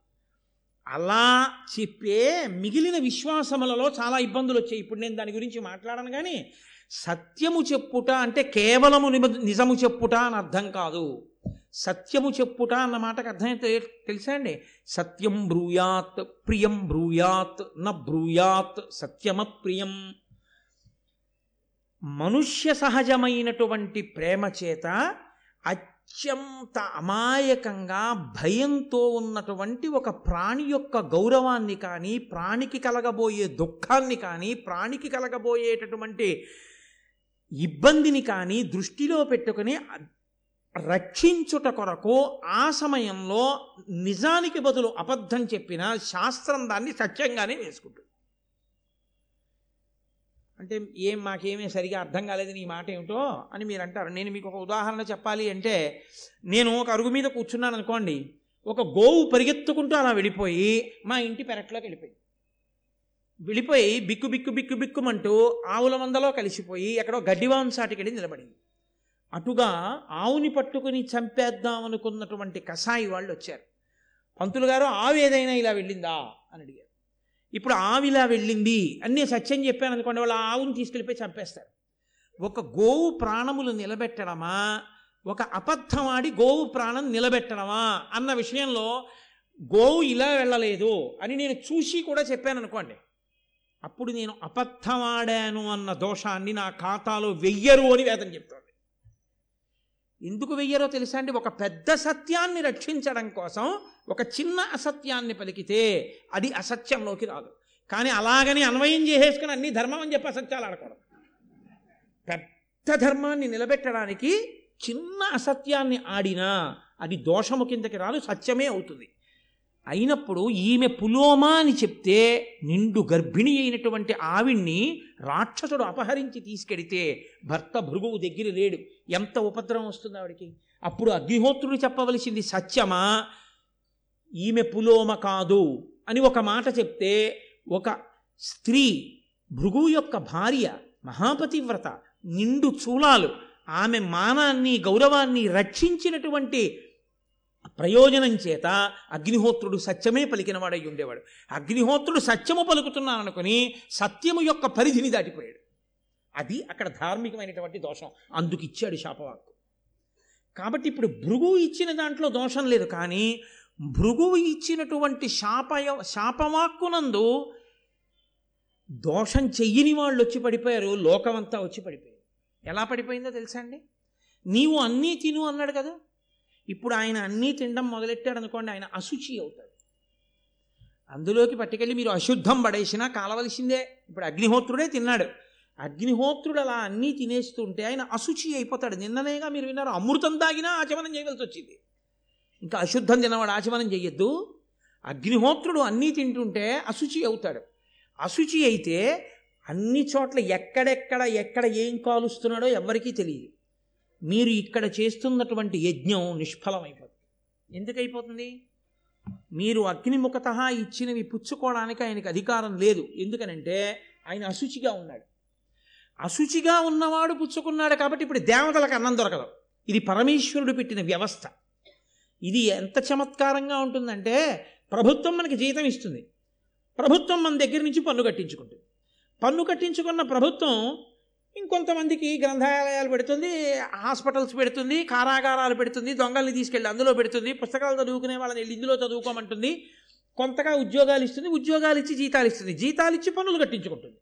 S1: అలా చెప్పే మిగిలిన విశ్వాసములలో చాలా ఇబ్బందులు వచ్చాయి. ఇప్పుడు నేను దాని గురించి మాట్లాడను కానీ సత్యము చెప్పుట అంటే కేవలము నిమ- నిజము చెప్పుట అని అర్థం కాదు. సత్యము చెప్పుట అన్న మాటకు అర్థమైతే తెలుసా అండి? సత్యం బ్రూయాత్ ప్రియం బ్రూయాత్ న బ్రూయాత్ సత్యమ ప్రియం. మనుష్య సహజమైనటువంటి ప్రేమ చేత అత్యంత అమాయకంగా భయంతో ఉన్నటువంటి ఒక ప్రాణి యొక్క గౌరవాన్ని కానీ ప్రాణికి కలగబోయే దుఃఖాన్ని కానీ ప్రాణికి కలగబోయేటటువంటి ఇబ్బందిని కానీ దృష్టిలో పెట్టుకుని రక్షించుట కొరకు ఆ సమయంలో నిజానికి బదులు అబద్ధం చెప్పిన శాస్త్రం దాన్ని సత్యంగానే వేసుకుంటుంది. అంటే ఏం మాకేమీ సరిగా అర్థం కాలేదు నీ మాట ఏమిటో అని మీరు అంటారు. నేను మీకు ఒక ఉదాహరణ చెప్పాలి అంటే నేను ఒక అరుగు మీద కూర్చున్నాను అనుకోండి ఒక గోవు పరిగెత్తుకుంటూ అలా వెళ్ళిపోయి మా ఇంటి పెరట్లోకి వెళ్ళిపోయింది. వెళ్ళిపోయి బిక్కు బిక్కు బిక్కు బిక్కుమంటూ ఆవుల మందలో కలిసిపోయి ఎక్కడో గడ్డివాన్ వెళ్ళి నిలబడింది. అటుగా ఆవుని పట్టుకుని చంపేద్దాం అనుకున్నటువంటి కసాయి వాళ్ళు వచ్చారు. పంతులు గారు ఆవు ఏదైనా ఇలా వెళ్ళిందా? అని అడిగారు. ఇప్పుడు ఆవు ఇలా వెళ్ళింది. అని నేను సత్యం చెప్పాను అనుకోండి వాళ్ళు ఆవుని తీసుకెళ్ళిపోయి చంపేస్తారు. ఒక గోవు ప్రాణములు నిలబెట్టడమా? ఒక అబద్ధం ఆడి గోవు ప్రాణం నిలబెట్టడమా? అన్న విషయంలో గోవు ఇలా వెళ్ళలేదు అని నేను చూసి కూడా చెప్పాను అనుకోండి. అప్పుడు నేను అబద్ధమాడాను అన్న దోషాన్ని నా ఖాతాలో వెయ్యరు అని వేదం చెప్తోంది. ఎందుకు వెయ్యరో తెలుసా అండి? ఒక పెద్ద సత్యాన్ని రక్షించడం కోసం ఒక చిన్న అసత్యాన్ని పలికితే అది అసత్యంలోకి రాదు. కానీ అలాగని అన్వయం చేసేసుకుని అన్ని ధర్మం అని చెప్పి అసత్యాలు ఆడకూడదు. పెద్ద ధర్మాన్ని నిలబెట్టడానికి చిన్న అసత్యాన్ని ఆడినా అది దోషము కిందకి రాదు సత్యమే అవుతుంది. అయినప్పుడు ఈమె పులోమా అని చెప్తే నిండు గర్భిణి అయినటువంటి ఆవిణ్ణి రాక్షసుడు అపహరించి తీసుకెడితే భర్త భృగువు దగ్గర లేడు. ఎంత ఉపద్రవం వస్తుంది ఆవిడికి? అప్పుడు అగ్నిహోత్రుడు చెప్పవలసింది సత్యమా? ఈమె పులోమ కాదు అని ఒక మాట చెప్తే ఒక స్త్రీ భృగు యొక్క భార్య మహాపతివ్రత నిండు చూలాలు ఆమె మానాన్ని గౌరవాన్ని రక్షించినటువంటి ప్రయోజనం చేత అగ్నిహోత్రుడు సత్యమే పలికినవాడై ఉండేవాడు. అగ్నిహోత్రుడు సత్యము పలుకుతున్నాననుకుని సత్యము యొక్క పరిధిని దాటిపోయాడు. అది అక్కడ ధార్మికమైనటువంటి దోషం. అందుకు ఇచ్చాడు శాపవాక్కు. కాబట్టి ఇప్పుడు భృగువు ఇచ్చిన దాంట్లో దోషం లేదు కానీ భృగువు ఇచ్చినటువంటి శాప శాపవాక్కునందు దోషం చెయ్యని వాళ్ళు వచ్చి పడిపోయారు లోకమంతా వచ్చి పడిపోయారు. ఎలా పడిపోయిందో తెలుసా అండి? నీవు అన్నీ తిను అన్నాడు కదా? ఇప్పుడు ఆయన అన్నీ తినడం మొదలెట్టాడు అనుకోండి ఆయన అశుచి అవుతాడు. అందులోకి పట్టుకెళ్ళి మీరు అశుద్ధం పడేసినా కాలవలసిందే. ఇప్పుడు అగ్నిహోత్రుడే తిన్నాడు. అగ్నిహోత్రుడు అలా అన్నీ తినేస్తుంటే ఆయన అశుచి అయిపోతాడు. నిన్ననేగా మీరు విన్నారు అమృతం తాగినా ఆచమనం చేయవలసి వచ్చింది. ఇంకా అశుద్ధం తినవాడు ఆచమనం చెయ్యొద్దు. అగ్నిహోత్రుడు అన్నీ తింటుంటే అశుచి అవుతాడు. అశుచి అయితే అన్ని చోట్ల ఎక్కడెక్కడ ఎక్కడ ఏం కాలుస్తున్నాడో ఎవరికీ తెలియదు. మీరు ఇక్కడ చేస్తున్నటువంటి యజ్ఞం నిష్ఫలమైపోతుంది. ఎందుకైపోతుంది? మీరు అగ్నిముఖత ఇచ్చినవి పుచ్చుకోవడానికి ఆయనకి అధికారం లేదు. ఎందుకనంటే ఆయన అశుచిగా ఉన్నాడు. అశుచిగా ఉన్నవాడు పుచ్చుకున్నాడు కాబట్టి ఇప్పుడు దేవతలకు అన్నం దొరకదు. ఇది పరమేశ్వరుడు పెట్టిన వ్యవస్థ. ఇది ఎంత చమత్కారంగా ఉంటుందంటే ప్రభుత్వం మనకి జీతం ఇస్తుంది. ప్రభుత్వం మన దగ్గర నుంచి పన్ను కట్టించుకుంటుంది. పన్ను కట్టించుకున్న ప్రభుత్వం ఇంకొంతమందికి గ్రంథాలయాలు పెడుతుంది హాస్పిటల్స్ పెడుతుంది కారాగారాలు పెడుతుంది దొంగల్ని తీసుకెళ్ళి అందులో పెడుతుంది పుస్తకాలు చదువుకునే వాళ్ళని వెళ్ళి ఇందులో చదువుకోమంటుంది కొంతగా ఉద్యోగాలు ఇస్తుంది ఉద్యోగాలు ఇచ్చి జీతాలు ఇస్తుంది. జీతాలు ఇచ్చి పన్నులు కట్టించుకుంటుంది.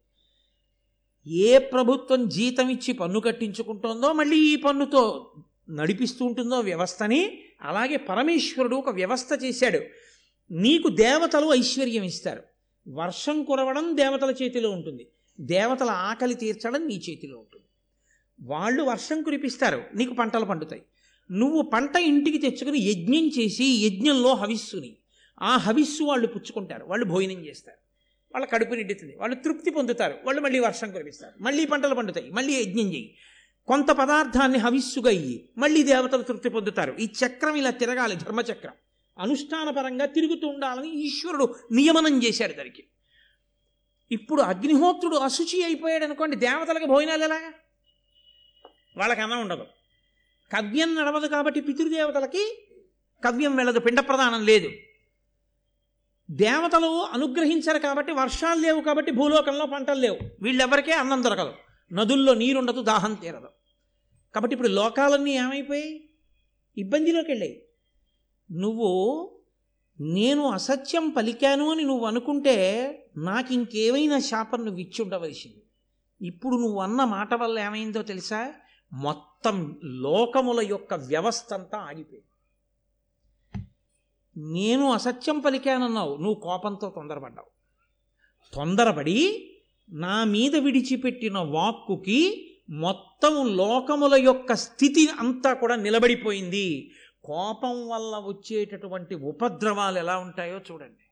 S1: ఏ ప్రభుత్వం జీతం ఇచ్చి పన్ను కట్టించుకుంటుందో మళ్ళీ ఈ పన్నుతో నడిపిస్తూ ఉంటుందో వ్యవస్థని అలాగే పరమేశ్వరుడు ఒక వ్యవస్థ చేశాడు. నీకు దేవతలు ఐశ్వర్యం ఇస్తారు. వర్షం కురవడం దేవతల చేతిలో ఉంటుంది. దేవతల ఆకలి తీర్చడం నీ చేతిలో ఉంటుంది. వాళ్ళు వర్షం కురిపిస్తారు నీకు పంటలు పండుతాయి. నువ్వు పంట ఇంటికి తెచ్చుకుని యజ్ఞం చేసి యజ్ఞంలో హవిస్సుని. ఆ హవిస్సు వాళ్ళు పుచ్చుకుంటారు వాళ్ళు భోజనం చేస్తారు. వాళ్ళ కడుపు నిండుతుంది వాళ్ళు తృప్తి పొందుతారు వాళ్ళు మళ్ళీ వర్షం కురిపిస్తారు మళ్ళీ పంటలు పండుతాయి మళ్ళీ యజ్ఞం చేయి. కొంత పదార్థాన్ని హవిస్సుగా ఇయ్యి మళ్ళీ దేవతలు తృప్తి పొందుతారు. ఈ చక్రం ఇలా తిరగాలి ధర్మచక్రం. అనుష్ఠానపరంగా తిరుగుతూ ఉండాలని ఈశ్వరుడు నియమనం చేశాడు దానికి. ఇప్పుడు అగ్నిహోత్రుడు అశుచి అయిపోయాడు అనుకోండి దేవతలకు భోజనాలు ఎలాగా? వాళ్ళకి అన్నం ఉండదు. కవ్యం నడవదు కాబట్టి పితృదేవతలకి కవ్యం వెళ్ళదు పిండ ప్రదానం లేదు. దేవతలు అనుగ్రహించరు కాబట్టి వర్షాలు లేవు కాబట్టి భూలోకంలో పంటలు లేవు. వీళ్ళెవరికే అన్నం దొరకదు. నదుల్లో నీరుండదు దాహం తీరదు. కాబట్టి ఇప్పుడు లోకాలన్నీ ఏమైపోయాయి? ఇబ్బందిలోకి వెళ్ళాయి. నువ్వు నేను అసత్యం పలికాను అని నువ్వు అనుకుంటే నాకు ఇంకేమైనా శాపం నువ్వు ఇచ్చి ఉండవలసింది ఇప్పుడు నువ్వు అన్న మాట వల్ల ఏమైందో తెలుసా? మొత్తం లోకముల యొక్క వ్యవస్థ అంతా ఆగిపోయింది. నేను అసత్యం పలికానన్నావు నువ్వు కోపంతో తొందరపడ్డావు. తొందరపడి నా మీద విడిచిపెట్టిన వాక్కుకి మొత్తం లోకముల యొక్క స్థితి అంతా కూడా నిలబడిపోయింది. కోపం వల్ల వచ్చేటటువంటి ఉపద్రవాలు ఎలా ఉంటాయో చూడండి.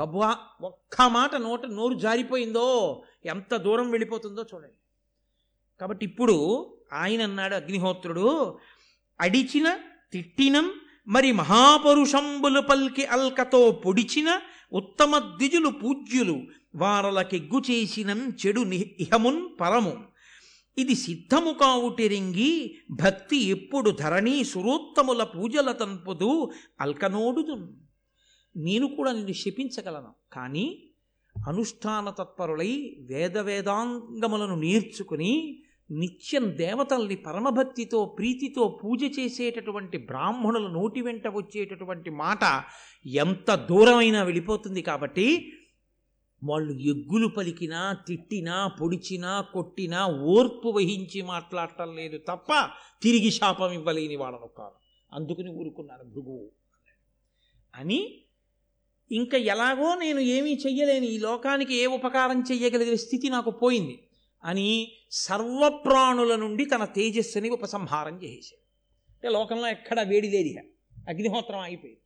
S1: గబ్బా ఒక్క మాట నోట నోరు జారిపోయిందో ఎంత దూరం వెళ్ళిపోతుందో చూడండి. కాబట్టి ఇప్పుడు ఆయన అన్నాడు అగ్నిహోత్రుడు అడిచిన తిట్టినం మరి మహాపరుషంబులు పల్కి అల్కతో పొడిచిన ఉత్తమ ద్విజులు పూజ్యులు వారలకెగ్గు చేసినం చెడు ఇహమున్ పరము. ఇది సిద్ధము కావుటెరింగి భక్తి ఎప్పుడు ధరణి సురోత్తముల పూజల తంపుదు అల్కనోడుదు నేను కూడా నిన్ను శపించగలను కానీ అనుష్ఠాన తత్పరులై వేద వేదాంగములను నేర్చుకుని నిత్యం దేవతల్ని పరమభక్తితో ప్రీతితో పూజ చేసేటటువంటి బ్రాహ్మణుల నోటి వెంట వచ్చేటటువంటి మాట ఎంత దూరమైనా వెళ్ళిపోతుంది కాబట్టి వాళ్ళు ఎగ్గులు పలికినా తిట్టినా పొడిచినా కొట్టినా ఓర్పు వహించి మాట్లాడటం లేదు తప్ప తిరిగి శాపం ఇవ్వలేని వాళ్ళను కాదు. అందుకుని ఊరుకున్నాను భృగువు అని. ఇంకా ఎలాగో నేను ఏమీ చెయ్యలేని ఈ లోకానికి ఏ ఉపకారం చెయ్యగలిగే స్థితి నాకు పోయింది అని సర్వప్రాణుల నుండి తన తేజస్సుని ఉపసంహారం చేసేసాడు అంటే లోకంలో ఎక్కడ వేడి లేదు అగ్నిహోత్రం ఆగిపోయింది.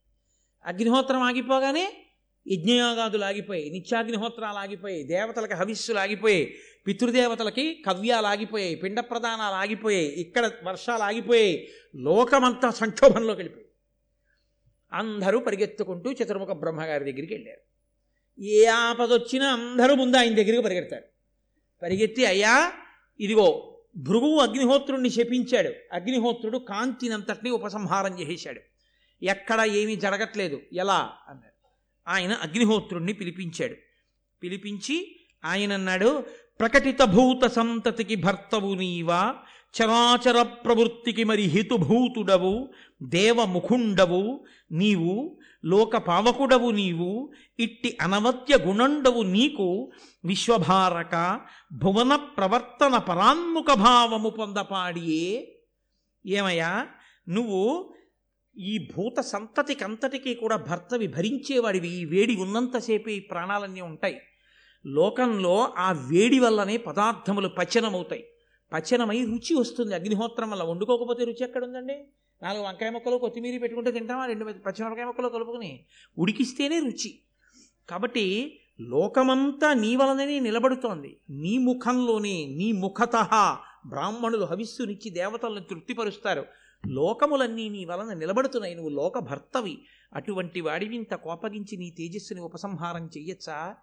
S1: అగ్నిహోత్రం ఆగిపోగానే యజ్ఞయాగాదులు ఆగిపోయాయి నిత్యాగ్నిహోత్రాలు ఆగిపోయాయి దేవతలకు హవిస్సులు ఆగిపోయాయి పితృదేవతలకి కవ్యాలు ఆగిపోయాయి పిండ ప్రదానాలు ఆగిపోయాయి ఇక్కడ వర్షాలు ఆగిపోయాయి లోకమంతా సంక్షోభంలోకి వెళ్ళిపోయి అందరూ పరిగెత్తుకుంటూ చతుర్ముఖ బ్రహ్మగారి దగ్గరికి వెళ్ళారు. ఏ ఆపదొచ్చినా అందరూ ముందు ఆయన దగ్గరికి పరిగెడతారు. పరిగెత్తి అయ్యా ఇదిగో భృగువు అగ్నిహోత్రుణ్ణి శపించాడు. అగ్నిహోత్రుడు కాంతినంతటిని ఉపసంహారం చేసేశాడు. ఎక్కడ ఏమీ జరగట్లేదు. ఎలా? అన్నారు. ఆయన అగ్నిహోత్రుణ్ణి పిలిపించాడు. పిలిపించి ఆయన అన్నాడు ప్రకటిత భూత సంతతికి భర్తవు నీవా చరాచర ప్రవృత్తికి మరి హితుభూతుడవు దేవముఖుండవు నీవు లోక పావకుడవు నీవు ఇట్టి అనవత్య గుణండవు నీకు విశ్వభారక భువన ప్రవర్తన పరాన్ముఖ భావము పొందపాడియే. ఏమయ్యా నువ్వు ఈ భూత సంతతికంతటికీ కూడా భర్తవి భరించేవాడివి. ఈ వేడి ఉన్నంతసేపు ఈ ప్రాణాలన్నీ ఉంటాయి. లోకంలో ఆ వేడి వల్లనే పదార్థములు పచనమవుతాయి. పచనమై రుచి వస్తుంది. అగ్నిహోత్రం వల్ల వండుకోకపోతే రుచి ఎక్కడ ఉందండి నాలుగు వంకాయ ముక్కలు కొత్తిమీర పెట్టుకుంటే తింటామా? రెండు పచ్చిమిరపకాయ ముక్కలు కలుపుకొని ఉడికిస్తేనే రుచి. కాబట్టి లోకమంతా నీ వలననే నిలబడుతోంది. నీ ముఖంలోనే నీ ముఖత బ్రాహ్మణులు హవిస్సునిచ్చి దేవతలను తృప్తిపరుస్తారు. లోకములన్నీ నీ వలన నిలబడుతున్నాయి. నువ్వు లోకభర్తవి. అటువంటి వాడిని ఇంత కోపగించి నీ తేజస్సుని ఉపసంహారం చెయ్యొచ్చా?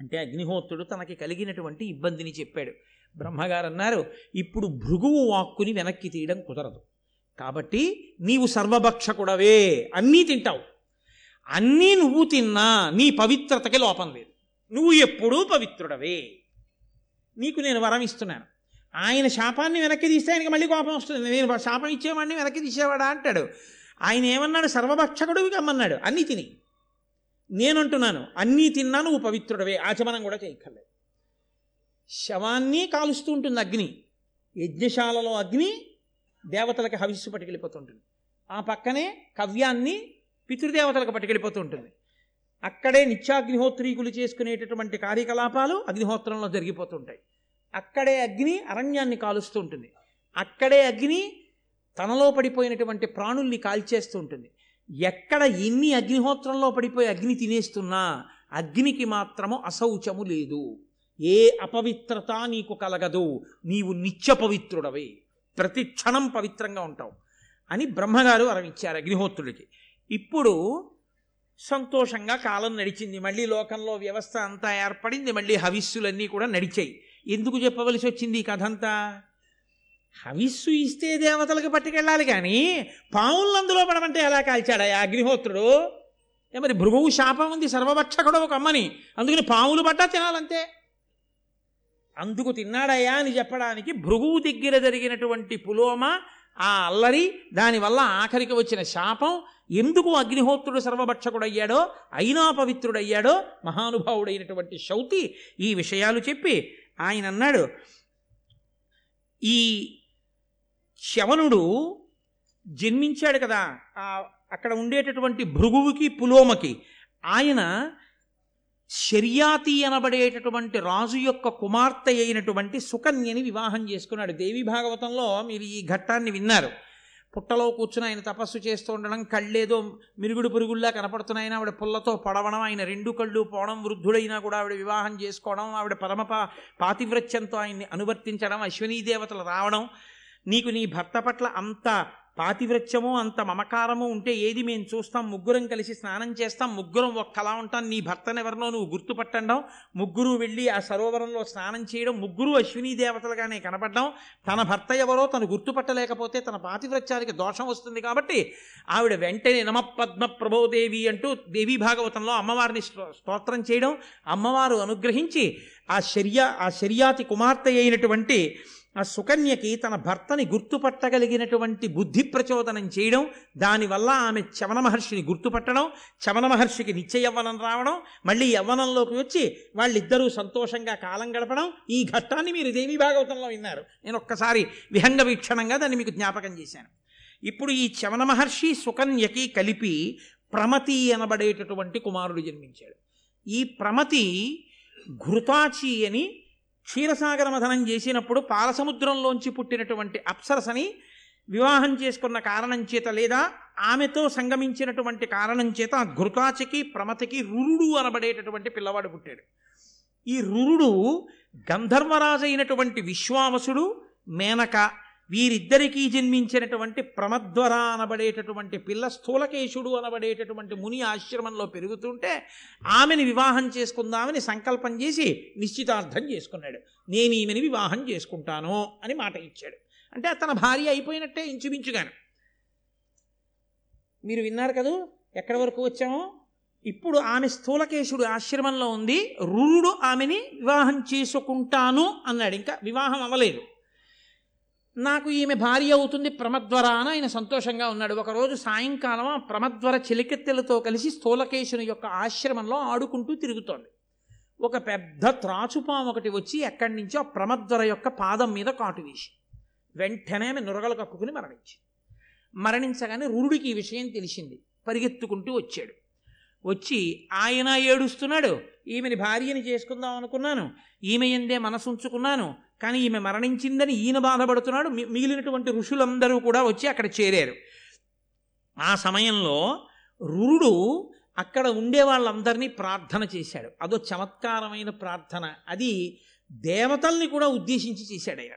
S1: అంటే అగ్నిహోత్రుడు తనకి కలిగినటువంటి ఇబ్బందిని చెప్పాడు. బ్రహ్మగారు అన్నారు ఇప్పుడు భృగువు వాక్కుని వెనక్కి తీయడం కుదరదు. కాబట్టి నీవు సర్వభక్షకుడవే. అన్నీ తింటావు. అన్నీ నువ్వు తిన్నా నీ పవిత్రతకి లోపం లేదు. నువ్వు ఎప్పుడూ పవిత్రుడవే. నీకు నేను వరం ఇస్తున్నాను. ఆయన శాపాన్ని వెనక్కి తీస్తే ఆయనకి మళ్ళీ కోపం వస్తుంది. నేను శాపం ఇచ్చేవాడిని వెనక్కి తీసేవాడా అంటాడు. ఆయన ఏమన్నాడు? సర్వభక్షకుడు కమ్మన్నాడు అన్నీ తిని. నేనంటున్నాను అన్నీ తిన్నా నువ్వు పవిత్రుడవే. ఆచమనం కూడా చేయక్కర్లేదు. శవాన్ని కాలుస్తూ ఉంటుంది అగ్ని. యజ్ఞశాలలో అగ్ని దేవతలకు హవిస్సు పట్టుకెళ్ళిపోతుంటుంది. ఆ పక్కనే కవ్యాన్ని పితృదేవతలకు పట్టుకెళ్ళిపోతూ ఉంటుంది అక్కడే నిత్యాగ్నిహోత్రీకులు చేసుకునేటటువంటి కార్యకలాపాలు అగ్నిహోత్రంలో జరిగిపోతుంటాయి. అక్కడే అగ్ని అరణ్యాన్ని కాలుస్తూ ఉంటుంది. అక్కడే అగ్ని తనలో పడిపోయినటువంటి ప్రాణుల్ని కాల్చేస్తూ ఉంటుంది. ఎక్కడ ఎన్ని అగ్నిహోత్రంలో పడిపోయి అగ్ని తినేస్తున్నా అగ్నికి మాత్రము అశౌచము లేదు. ఏ అపవిత్రత నీకు కలగదు. నీవు నిత్య పవిత్రుడవే ప్రతి క్షణం పవిత్రంగా ఉంటావు అని బ్రహ్మగారు వరమిచ్చారు అగ్నిహోత్రుడికి. ఇప్పుడు సంతోషంగా కాలం నడిచింది. మళ్ళీ లోకంలో వ్యవస్థ అంతా ఏర్పడింది. మళ్ళీ హవిస్సులన్నీ కూడా నడిచాయి. ఎందుకు చెప్పవలసి వచ్చింది ఈ కథంతా? హవిస్సు ఇస్తే దేవతలకు పట్టుకెళ్ళాలి కానీ పావులను అందులో పడమంటే ఎలా కాల్చాడా అగ్నిహోత్రుడు? ఏ మరి భృగువు శాపం ఉంది సర్వభక్షకుడు ఒక అమ్మని. అందుకని పావులు పడ్డా తినాలంతే. అందుకు తిన్నాడయ్యా అని చెప్పడానికి భృగువు దగ్గర జరిగినటువంటి పులోమ ఆ అల్లరి దానివల్ల ఆఖరికి వచ్చిన శాపం ఎందుకు అగ్నిహోత్రుడు సర్వభక్షకుడయ్యాడో అయినా పవిత్రుడయ్యాడో మహానుభావుడైనటువంటి శౌతి ఈ విషయాలు చెప్పి ఆయన అన్నాడు ఈ శవనుడు జన్మించాడు కదా అక్కడ ఉండేటటువంటి భృగువుకి పులోమకి. ఆయన శర్యాతి అనబడేటటువంటి రాజు యొక్క కుమార్తె అయినటువంటి సుకన్యని వివాహం చేసుకున్నాడు. దేవి భాగవతంలో మీరు ఈ ఘట్టాన్ని విన్నారు. పుట్టలో కూర్చుని ఆయన తపస్సు చేస్తూ ఉండడం కళ్ళేదో మిరుగుడు పురుగుల్లా కనపడుతున్నాయని ఆవిడ పుల్లతో పడవడం ఆయన రెండు కళ్ళు పోవడం వృద్ధుడైనా కూడా ఆవిడ వివాహం చేసుకోవడం ఆవిడ పరమ పాతివ్రత్యంతో ఆయన్ని అనువర్తించడం అశ్వినీ దేవతలు రావడం. నీకు నీ భర్త పట్ల అంత పాతివ్రత్యము అంత మమకారము ఉంటే ఏది మేము చూస్తాం? ముగ్గురం కలిసి స్నానం చేస్తాం. ముగ్గురం ఒక్కలా ఉంటాం. నీ భర్తనెవరినో నువ్వు గుర్తుపట్టడం. ముగ్గురు వెళ్ళి ఆ సరోవరంలో స్నానం చేయడం. ముగ్గురు అశ్వినీ దేవతలుగానే కనపడడం. తన భర్త ఎవరో తను గుర్తుపట్టలేకపోతే తన పాతివ్రత్యానికి దోషం వస్తుంది కాబట్టి ఆవిడ వెంటనే నమ పద్మ ప్రభోదేవి అంటూ దేవీ భాగవతంలో అమ్మవారిని స్తోత్రం చేయడం. అమ్మవారు అనుగ్రహించి ఆ శర్య ఆ శర్యాతి కుమార్తె అయినటువంటి ఆ సుకన్యకి తన భర్తని గుర్తుపట్టగలిగినటువంటి బుద్ధి ప్రచోదనం చేయడం దానివల్ల ఆమె చవన మహర్షిని గుర్తుపట్టడం చవన మహర్షికి నిత్య యవ్వనం రావడం మళ్ళీ యవ్వనంలోకి వచ్చి వాళ్ళిద్దరూ సంతోషంగా కాలం గడపడం ఈ ఘట్టాన్ని మీరు దేవి భాగవతంలో విన్నారు. నేను ఒక్కసారి విహంగ వీక్షణంగా దాన్ని మీకు జ్ఞాపకం చేశాను. ఇప్పుడు ఈ చవన మహర్షి సుకన్యకి కలిపి ప్రమతి అనబడేటటువంటి కుమారుడు జన్మించాడు. ఈ ప్రమతి ఘృతాచి అని క్షీరసాగర మథనం చేసినప్పుడు పాలసముద్రంలోంచి పుట్టినటువంటి అప్సరసని వివాహం చేసుకున్న కారణం చేత లేదా ఆమెతో సంగమించినటువంటి కారణం చేత ఆ ఘృతాచికి ప్రమతికి రురుడు అనబడేటటువంటి పిల్లవాడు పుట్టాడు. ఈ రురుడు గంధర్వరాజు అయినటువంటి విశ్వావసుడు మేనక వీరిద్దరికీ జన్మించినటువంటి ప్రమద్వర అనబడేటటువంటి పిల్ల స్థూలకేశుడు అనబడేటటువంటి ముని ఆశ్రమంలో పెరుగుతుంటే ఆమెని వివాహం చేసుకుందామని సంకల్పం చేసి నిశ్చితార్థం చేసుకున్నాడు. నేను ఈమెని వివాహం చేసుకుంటాను అని మాట ఇచ్చాడు. అంటే తన భార్య అయిపోయినట్టే ఇంచుమించుగాను. మీరు విన్నారు కదూ? ఎక్కడి వరకు వచ్చామో? ఇప్పుడు ఆమె స్థూలకేశుడు ఆశ్రమంలో ఉంది. రురుడు ఆమెని వివాహం చేసుకుంటాను అన్నాడు. ఇంకా వివాహం అవ్వలేదు. నాకు ఈమె భార్య అవుతుంది ప్రమద్వర అని ఆయన సంతోషంగా ఉన్నాడు. ఒకరోజు సాయంకాలం ఆ ప్రమద్వర చిలికెత్తెలతో కలిసి స్థూలకేశుని యొక్క ఆశ్రమంలో ఆడుకుంటూ తిరుగుతోంది. ఒక పెద్ద త్రాచుపాము ఒకటి వచ్చి ఎక్కడి నుంచో ఆ ప్రమద్వర యొక్క పాదం మీద కాటు వేసి వెంటనే ఆమె నురగలు కక్కుకుని మరణించి మరణించగానే రురుడికి ఈ విషయం తెలిసింది. పరిగెత్తుకుంటూ వచ్చాడు. వచ్చి ఆయన ఏడుస్తున్నాడు. ఈమెని భార్యని చేసుకుందాం అనుకున్నాను. ఈమె ఎందే మనసు ఉంచుకున్నాను కానీ ఈమె మరణించిందని ఈయన బాధపడుతున్నాడు. మి- మిగిలినటువంటి ఋషులందరూ కూడా వచ్చి అక్కడ చేరారు. ఆ సమయంలో రురుడు అక్కడ ఉండే వాళ్ళందరినీ ప్రార్థన చేశాడు. అదో చమత్కారమైన ప్రార్థన. అది దేవతల్ని కూడా ఉద్దేశించి చేశాడు ఆయన.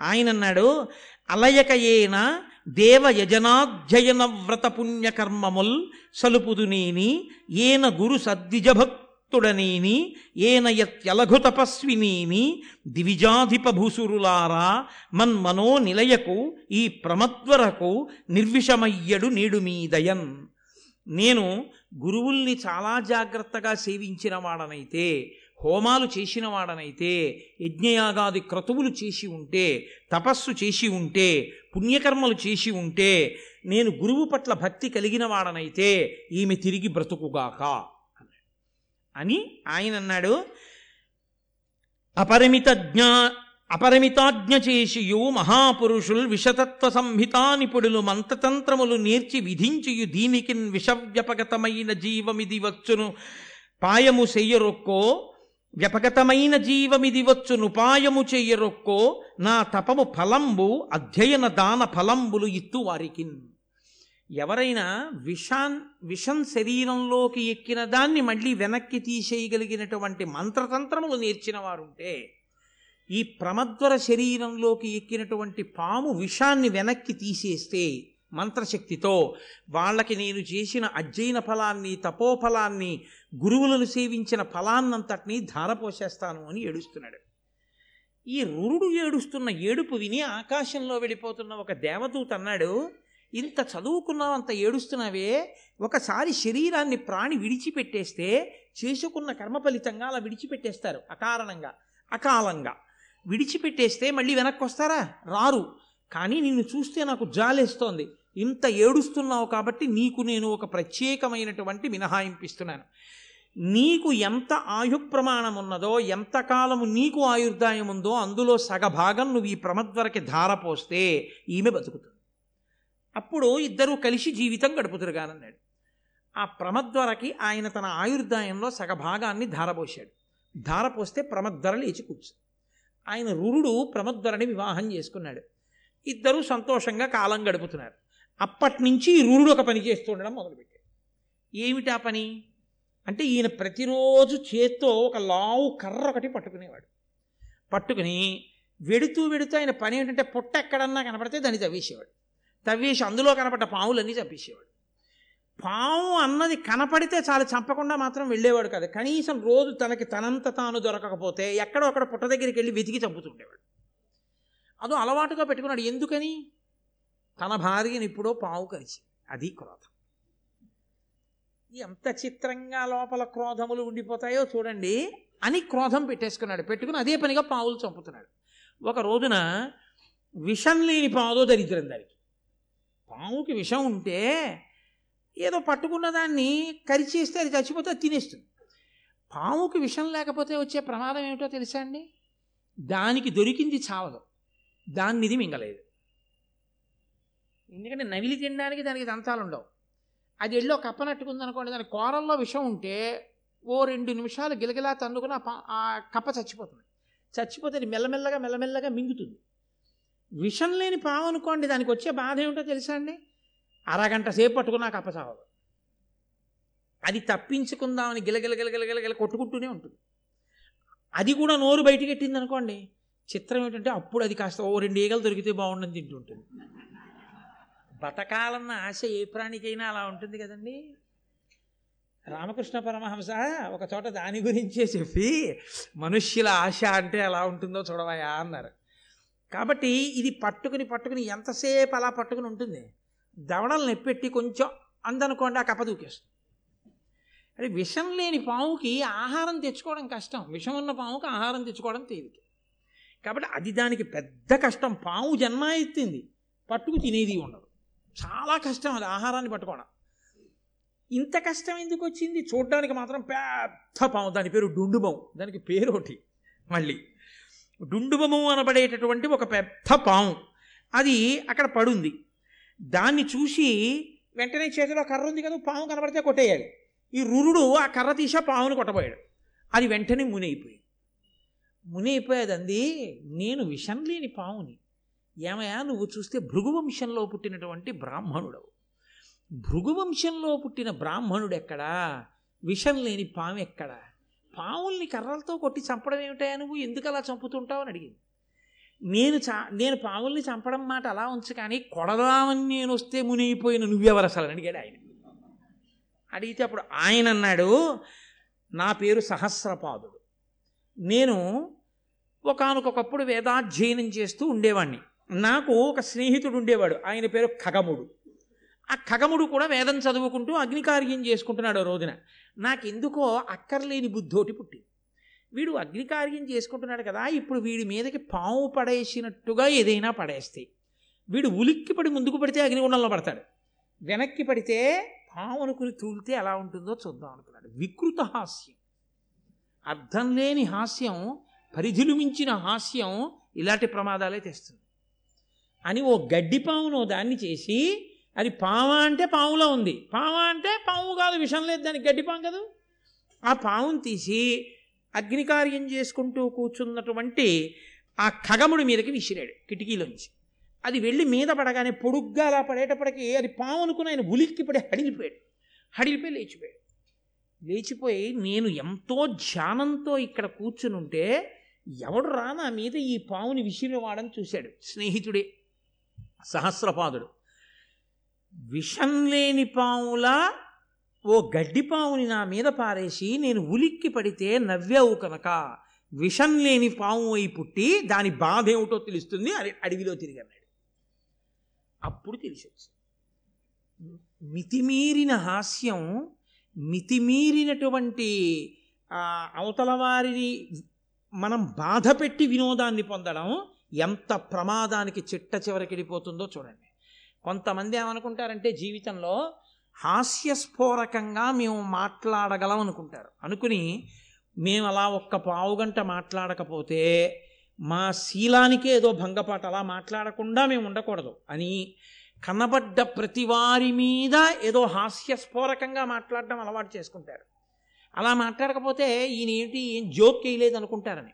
S1: ఆయన అన్నాడు అలయకయేన దేవ యజనాధ్యయన వ్రత పుణ్యకర్మముల్ సలుపుదునేని ఏన గురు సద్విజభక్తుడనేని భక్తుడనేని ఏనయత్యలఘు తపస్వినేని దివిజాధిప భూసురులారా మన్మనో నిలయకు ఈ ప్రమద్వరకు నిర్విషమయ్యడు నేడు మీదయన్ నేను గురువుల్ని చాలా జాగ్రత్తగా సేవించిన వాడనైతే హోమాలు చేసిన వాడనైతే యజ్ఞయాగాది క్రతువులు చేసి ఉంటే తపస్సు చేసి ఉంటే పుణ్యకర్మలు చేసి ఉంటే నేను గురువు పట్ల భక్తి కలిగిన వాడనైతే ఈమె తిరిగి బ్రతుకుగాక. అని ఆయన అన్నాడు అపరిమిత జ్ఞా అపరిమితాజ్ఞ చేసియు మహాపురుషుల్ విషతత్వ సంహితా నిపుడులు మంత్రతంత్రములు నేర్చి విధించియు దీనికిన్ విషవ్యపగతమైన జీవమిది వచ్చును. పాయము చెయ్యరొక్కో వ్యపగతమైన జీవమిది వచ్చును. పాయము చెయ్యరొక్కో నా తపము ఫలంబు అధ్యయన దాన ఫలంబులు ఇత్తు వారికిన్ ఎవరైనా విషాన్ విషం శరీరంలోకి ఎక్కిన దాన్ని మళ్ళీ వెనక్కి తీసేయగలిగినటువంటి మంత్రతంత్రములు నేర్చిన వారుంటే ఈ ప్రమద్వర శరీరంలోకి ఎక్కినటువంటి పాము విషాన్ని వెనక్కి తీసేస్తే మంత్రశక్తితో వాళ్ళకి నేను చేసిన అజ్జైన ఫలాన్ని తపోఫలాన్ని గురువులను సేవించిన ఫలాన్నంతటినీ ధారపోసేస్తాను అని ఏడుస్తున్నాడు. ఈ రురుడు ఏడుస్తున్న ఏడుపు విని ఆకాశంలో వెళ్ళిపోతున్న ఒక దేవదూత అన్నాడు ఇంత చదువుకున్నావు అంత ఏడుస్తున్నావే? ఒకసారి శరీరాన్ని ప్రాణి విడిచిపెట్టేస్తే చేసుకున్న కర్మ ఫలితంగా అలా విడిచిపెట్టేస్తారు అకారణంగా అకాలంగా. విడిచిపెట్టేస్తే మళ్ళీ వెనక్కి వస్తారా రారు. కానీ నిన్ను చూస్తే నాకు జాలేస్తోంది. ఇంత ఏడుస్తున్నావు కాబట్టి నీకు నేను ఒక ప్రత్యేకమైనటువంటి మినహాయింపిస్తున్నాను. నీకు ఎంత ఆయు ప్రమాణం ఉన్నదో ఎంతకాలము నీకు ఆయుర్దాయం ఉందో అందులో సగభాగం నువ్వు ఈ ప్రమద్వరకి ధారపోస్తే ఈమె బతుకుతుంది. అప్పుడు ఇద్దరూ కలిసి జీవితం గడుపుతురు గడుపుతురుగానన్నాడు ఆ ప్రమద్వరకి ఆయన తన ఆయుర్దాయంలో సగభాగాన్ని ధారపోశాడు. ధారపోస్తే ప్రమద్వర లేచి కూర్చు ఆయన రురుడు ప్రమద్వరని వివాహం చేసుకున్నాడు. ఇద్దరూ సంతోషంగా కాలం గడుపుతున్నారు. అప్పటి నుంచి ఈ రురుడు ఒక పని చేస్తుండడం మొదలుపెట్టాడు. ఏమిటా పని? అంటే ఈయన ప్రతిరోజు చేత్తో ఒక లావు కర్ర ఒకటి పట్టుకునేవాడు. పట్టుకుని వెడుతూ వెడుతూ ఆయన పని ఏంటంటే పొట్ట ఎక్కడన్నా కనపడితే దాన్ని తవ్వేసేవాడు. తవ్వేసి అందులో కనపడ్డ పాములన్నీ చంపేసేవాడు. పాము అన్నది కనపడితే చాలా చంపకుండా మాత్రం వెళ్ళేవాడు కాదు. కనీసం రోజు తనకి తనంత తాను దొరకకపోతే ఎక్కడో అక్కడ పుట్ట దగ్గరికి వెళ్ళి వెతికి చంపుతుండేవాడు అదో అలవాటుగా పెట్టుకున్నాడు. ఎందుకని? తన భార్యని ఇప్పుడో పావు కలిసి. అది క్రోధం. ఎంత చిత్రంగా లోపల క్రోధములు ఉండిపోతాయో చూడండి. అని క్రోధం పెట్టేసుకున్నాడు. పెట్టుకుని అదే పనిగా పావులు చంపుతున్నాడు. ఒక రోజున విషం లేని పాముదో దరిద్రం దానికి. పాముకి విషం ఉంటే ఏదో పట్టుకున్న దాన్ని కరిచేస్తే అది చచ్చిపోతే అది తినేస్తుంది. పాముకి విషం లేకపోతే వచ్చే ప్రమాదం ఏమిటో తెలుసా అండి? దానికి దొరికింది చావదు. దాన్ని ఇది మింగలేదు. ఎందుకంటే నవిలి తినడానికి దానికి దంతాలు ఉండవు. అది ఎళ్ళో కప్పనట్టుకుంది అనుకోండి దాని కూరల్లో విషం ఉంటే ఓ రెండు నిమిషాలు గిలగిలా తన్నుకుని ఆ ఆ కప్ప చచ్చిపోతుంది. చచ్చిపోతే అది మెల్లమెల్లగా మెల్లమెల్లగా మింగుతుంది. విషం లేని పాము అనుకోండి దానికి వచ్చే బాధ ఏమిటో తెలుసా అండి? అరగంట సేపు పట్టుకున్నా నాకు చావదు అది తప్పించుకుందామని గిలగిల గిలగిల కొట్టుకుంటూనే ఉంటుంది. అది కూడా నోరు బయటకెట్టింది అనుకోండి చిత్రం ఏంటంటే అప్పుడు అది కాస్త ఓ రెండు ఈగలు దొరికితే బాగుండని తింటుంటుంది. బతకాలన్న ఆశ ఏ ప్రాణికైనా అలా ఉంటుంది కదండి. రామకృష్ణ పరమహంస ఒక చోట దాని గురించే చెప్పి మనుష్యుల ఆశ అంటే ఎలా ఉంటుందో చూడవయా అన్నారు. కాబట్టి ఇది పట్టుకుని పట్టుకుని ఎంతసేపు అలా పట్టుకుని ఉంటుంది? దవడలు నెప్పెట్టి కొంచెం అందనుకోండి ఆ కప్ప దూకేస్తుంది. అది విషం లేని పాముకి ఆహారం తెచ్చుకోవడం కష్టం. విషం ఉన్న పాముకి ఆహారం తెచ్చుకోవడం తేలిక. కాబట్టి అది దానికి పెద్ద కష్టం. పాము జన్మ ఎత్తింది పట్టుకు తినేది ఉండదు. చాలా కష్టం అది ఆహారాన్ని పట్టుకోవడం. ఇంత కష్టం ఎందుకు వచ్చింది? చూడడానికి మాత్రం పెద్ద పాము. దాని పేరు డుండుబం దానికి పేరు ఒకటి మళ్ళీ. డుండుబము అనబడేటటువంటి ఒక పెద్ద పాము. అది అక్కడ పడుంది. దాన్ని చూసి వెంటనే చేతిలో కర్ర ఉంది కదా పాము కనబడితే కొట్టేయాలి. ఈ రురుడు ఆ కర్ర తీసా పామును కొట్టబోయాడు. అది వెంటనే మునైపోయింది. మునైపోయేది అంది నేను విషం లేని పాముని. ఏమయ్యా నువ్వు చూస్తే భృగువంశంలో పుట్టినటువంటి బ్రాహ్మణుడవు. భృగువంశంలో పుట్టిన బ్రాహ్మణుడు ఎక్కడా విషం లేని పాము ఎక్కడా? పావుల్ని కర్రలతో కొట్టి చంపడం ఏమిటా నువ్వు ఎందుకు అలా చంపుతుంటావు అని అడిగింది. నేను చా నేను పావుల్ని చంపడం మాట అలా ఉంచు కానీ కొడదామని నేను వస్తే మునిగిపోయిన నువ్వెవరు అసలు అని అడిగాడు ఆయన. అడిగితే అప్పుడు ఆయన అన్నాడు నా పేరు సహస్రపాదుడు. నేను ఒకానొకప్పుడు వేదాధ్యయనం చేస్తూ ఉండేవాడిని నాకు ఒక స్నేహితుడు ఉండేవాడు ఆయన పేరు ఖగముడు. ఆ ఖగముడు కూడా వేదం చదువుకుంటూ అగ్నికార్యం చేసుకుంటున్నాడు రోజున. నాకెందుకో అక్కర్లేని బుద్ధోటి పుట్టింది. వీడు అగ్నికార్యం చేసుకుంటున్నాడు కదా ఇప్పుడు వీడి మీదకి పాము పడేసినట్టుగా ఏదైనా పడేస్తే వీడు ఉలిక్కి పడి ముందుకు పడితే అగ్నిగుండంలో పడతాడు. వెనక్కి పడితే పాము అనుకుని తూలితే ఎలా ఉంటుందో చూద్దాం అనుకున్నాడు. వికృత హాస్యం. అర్థం లేని హాస్యం పరిధిలు మించిన హాస్యం ఇలాంటి ప్రమాదాలే తెస్తుంది. అని ఓ గడ్డి పామును దాన్ని చేసి అది పామ అంటే పాములో ఉంది. పామ అంటే పాము కాదు విషం లేదు దానికి గడ్డి పాము కదా. ఆ పాముని తీసి అగ్నికార్యం చేసుకుంటూ కూర్చున్నటువంటి ఆ ఖగముడి మీదకి విసిరాడు కిటికీలోంచి. అది వెళ్ళి మీద పడగానే పొడుగ్గా అలా పడేటప్పటికి అది పాము అనుకుని ఆయన ఉలిక్కి పడి హడిలిపోయాడు. హడిలిపోయి లేచిపోయాడు. లేచిపోయి నేను ఎంతో ధ్యానంతో ఇక్కడ కూర్చునుంటే ఎవడు రా నా మీద ఈ పావుని విసిరివాడని చూశాడు. స్నేహితుడే సహస్రపాదుడు. విషం లేని పావులా ఓ గడ్డి పావుని నా మీద పారేసి నేను ఉలిక్కి పడితే నవ్వావు కనుక. విషం లేని పాము అయి పుట్టి దాని బాధ ఏమిటో తెలుస్తుంది అది అడవిలో తిరిగి అన్నాడు అప్పుడు తెలిసి వచ్చింది మితిమీరిన హాస్యం మితిమీరినటువంటి అవతలవారిని అవతల వారిని మనం బాధ పెట్టి వినోదాన్ని పొందడం ఎంత ప్రమాదానికి చిట్ట చివరికెళ్ళిపోతుందో చూడండి. కొంతమంది ఏమనుకుంటారంటే జీవితంలో హాస్యస్ఫోరకంగా మేము మాట్లాడగలం అనుకుంటారు. అనుకుని మేము అలా ఒక్క పావుగంట మాట్లాడకపోతే మా శీలానికే ఏదో భంగపాటు అలా మాట్లాడకుండా మేము ఉండకూడదు అని కనబడ్డ ప్రతి వారి మీద ఏదో హాస్యస్ఫోరకంగా మాట్లాడడం అలవాటు చేసుకుంటారు. అలా మాట్లాడకపోతే ఈయన ఏంటి ఏం జోక్ వేయలేదు అనుకుంటారని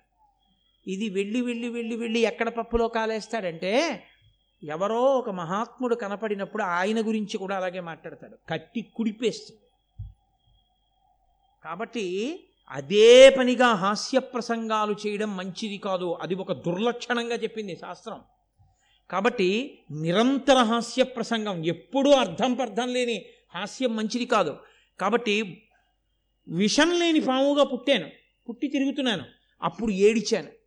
S1: ఇది వెళ్ళి వెళ్ళి వెళ్ళి వెళ్ళి ఎక్కడ పప్పులో కాలేస్తాడంటే ఎవరో ఒక మహాత్ముడు కనపడినప్పుడు ఆయన గురించి కూడా అలాగే మాట్లాడతాడు. కట్టి కుడిపేస్తుంది కాబట్టి అదే పనిగా హాస్య ప్రసంగాలు చేయడం మంచిది కాదు. అది ఒక దుర్లక్షణంగా చెప్పింది శాస్త్రం. కాబట్టి నిరంతర హాస్య ప్రసంగం ఎప్పుడూ అర్థం పర్థం లేని హాస్యం మంచిది కాదు. కాబట్టి విషం లేని పాముగా పుట్టాను. పుట్టి తిరుగుతున్నాను. అప్పుడు ఏడిచాను.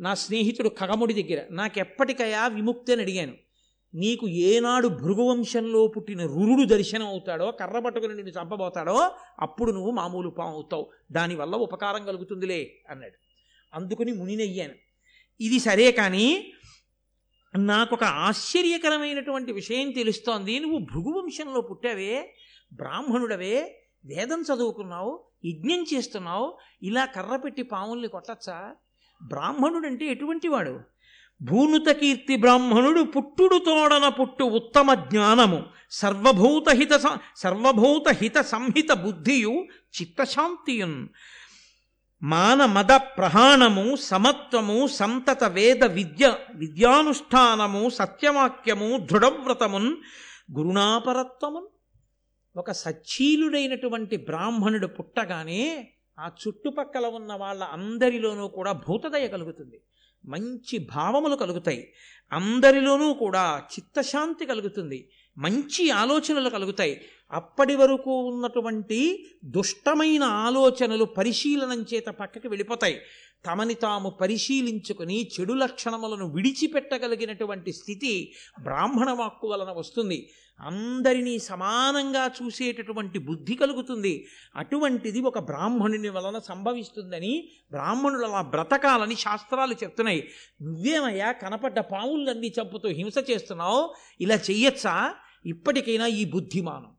S1: నా స్నేహితుడు ఖగముడి దగ్గర. నాకెప్పటికయా విముక్తి అని అడిగాను. నీకు ఏనాడు భృగువంశంలో పుట్టిన రురుడు దర్శనం అవుతాడో కర్ర పట్టుకుని నిన్ను చంపబోతాడో అప్పుడు నువ్వు మామూలు పాము అవుతావు. దానివల్ల ఉపకారం కలుగుతుందిలే అన్నాడు. అందుకుని మునినయ్యాను. ఇది సరే కానీ నాకు ఒక ఆశ్చర్యకరమైనటువంటి విషయం తెలుస్తోంది. నువ్వు భృగువంశంలో పుట్టావే బ్రాహ్మణుడవే వేదం చదువుకున్నావు యజ్ఞం చేస్తున్నావు ఇలా కర్ర పెట్టి పాముల్ని కొట్టచ్చా? బ్రాహ్మణుడంటే ఎటువంటి వాడు భూనుత కీర్తి బ్రాహ్మణుడు పుట్టుడు తోడన పుట్టు ఉత్తమ జ్ఞానము. సర్వభూతహిత సర్వభూత హిత సంహిత బుద్ధియు చిత్తశాంతియున్. మాన మద ప్రహాణము సమత్వము సంతత వేద విద్య విద్యానుష్ఠానము సత్యవాక్యము దృఢవ్రతమున్ గురుణాపరత్వమున్ ఒక సచ్చీలుడైనటువంటి బ్రాహ్మణుడు పుట్టగానే ఆ చుట్టుపక్కల ఉన్న వాళ్ళ అందరిలోనూ కూడా భూతదయ కలుగుతుంది. మంచి భావములు కలుగుతాయి. అందరిలోనూ కూడా చిత్తశాంతి కలుగుతుంది. మంచి ఆలోచనలు కలుగుతాయి. అప్పటి వరకు ఉన్నటువంటి దుష్టమైన ఆలోచనలు పరిశీలనం చేత పక్కకి వెళ్ళిపోతాయి. తమని తాము పరిశీలించుకుని చెడు లక్షణములను విడిచిపెట్టగలిగినటువంటి స్థితి బ్రాహ్మణ వాక్కు వలన వస్తుంది. అందరినీ సమానంగా చూసేటటువంటి బుద్ధి కలుగుతుంది. అటువంటిది ఒక బ్రాహ్మణుని వలన సంభవిస్తుందని బ్రాహ్మణులు అలా బ్రతకాలని శాస్త్రాలు చెప్తున్నాయి. నువ్వేమయ్యా కనపడ్డ పావులన్నీ చంపుతూ హింస చేస్తున్నావు? ఇలా చెయ్యొచ్చా? ఇప్పటికైనా ఈ బుద్ధిమానం.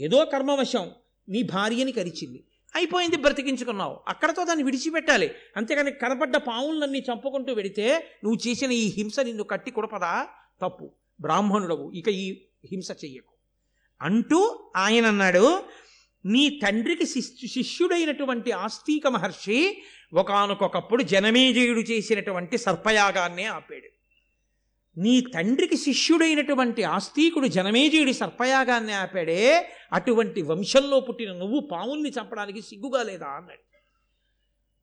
S1: ఏదో కర్మవశం నీ భార్యని కరిచింది. అయిపోయింది బ్రతికించుకున్నావు. అక్కడతో దాన్ని విడిచిపెట్టాలి. అంతేకాని కనపడ్డ పావులన్నీ చంపుకుంటూ వెడితే నువ్వు చేసిన ఈ హింస నిన్ను కట్టి కొడపదా? తప్పు. బ్రాహ్మణుడవు ఇక ఈ హింస చెయ్యకు. అంటూ ఆయన అన్నాడు నీ తండ్రికి శిష్యు శిష్యుడైనటువంటి ఆస్తిక మహర్షి ఒకనకొకప్పుడు జనమేజయుడు చేసినటువంటి సర్పయాగాన్నే ఆపాడు. నీ తండ్రికి శిష్యుడైనటువంటి ఆస్తికుడు జనమేజయుడి సర్పయాగాన్ని ఆపాడే అటువంటి వంశంలో పుట్టిన నువ్వు పాముల్ని చంపడానికి సిగ్గుగా లేదా? అన్నాడు.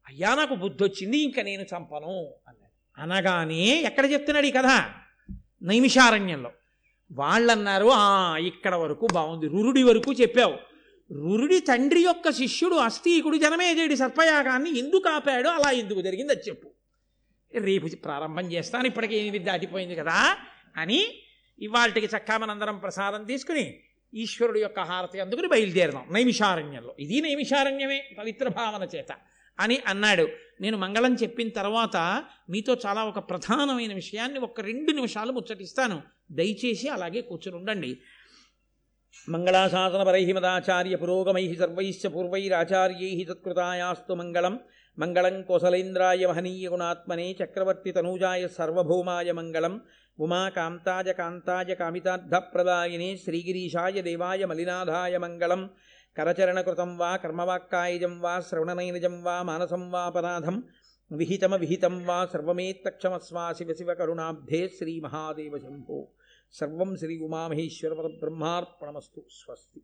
S1: అయ్యా నాకు బుద్ధి వచ్చింది ఇంకా నేను చంపను అన్నాడు. అనగానే ఎక్కడ చెప్తున్నాడు ఈ కథ? నైమిషారణ్యంలో. వాళ్ళన్నారు ఆ ఇక్కడ వరకు బాగుంది. రురుడి వరకు చెప్పావు. రురుడి తండ్రి యొక్క శిష్యుడు అస్థీకుడు జనమేజయుడి సర్పయాగాన్ని ఎందుకు ఆపాడో? అలా ఎందుకు జరిగింది? అది చెప్పు. రేపు ప్రారంభం చేస్తాను. ఇప్పటికే ఏమి దాటిపోయింది కదా అని ఇవాళకి చక్కా మనందరం ప్రసాదం తీసుకుని ఈశ్వరుడు యొక్క హారతి అందుకుని బయలుదేరదాం. నైమిషారణ్యంలో. ఇది నైమిషారణ్యమే పవిత్ర భావన చేత. అని అన్నాడు. నేను మంగళం చెప్పిన తర్వాత మీతో చాలా ఒక ప్రధానమైన విషయాన్ని ఒక రెండు నిమిషాలు ముచ్చటిస్తాను. దయచేసి అలాగే కూర్చుని ఉండండి మంగళాశాసనపరై మదాచార్య పురోగమై సర్వైశ్చ పూర్వైరాచార్యై తత్కృతాయాస్తు మంగళం. మంగళం కోసలేంద్రాయ మహనీయ గుణాత్మనే చక్రవర్తి తనూజాయ సర్వభౌమాయ మంగళం. ఉమాకాంతాయ కాంతాయ కామితార్థప్రదాయనే శ్రీగిరీశాయ దేవాయ మలినాథాయ మంగళం. करचरणकृतं वा कर्मवाक्कायिजं वा श्रवणनैरजं वा मानसं वापराधं विहितमविहितं वा शिव शिव श्रीमहादेव श्रीमहादेवशम्भो। सर्वं श्री उमामहेश्वरपरब्रह्मार्पणमस्तु स्वस्ति।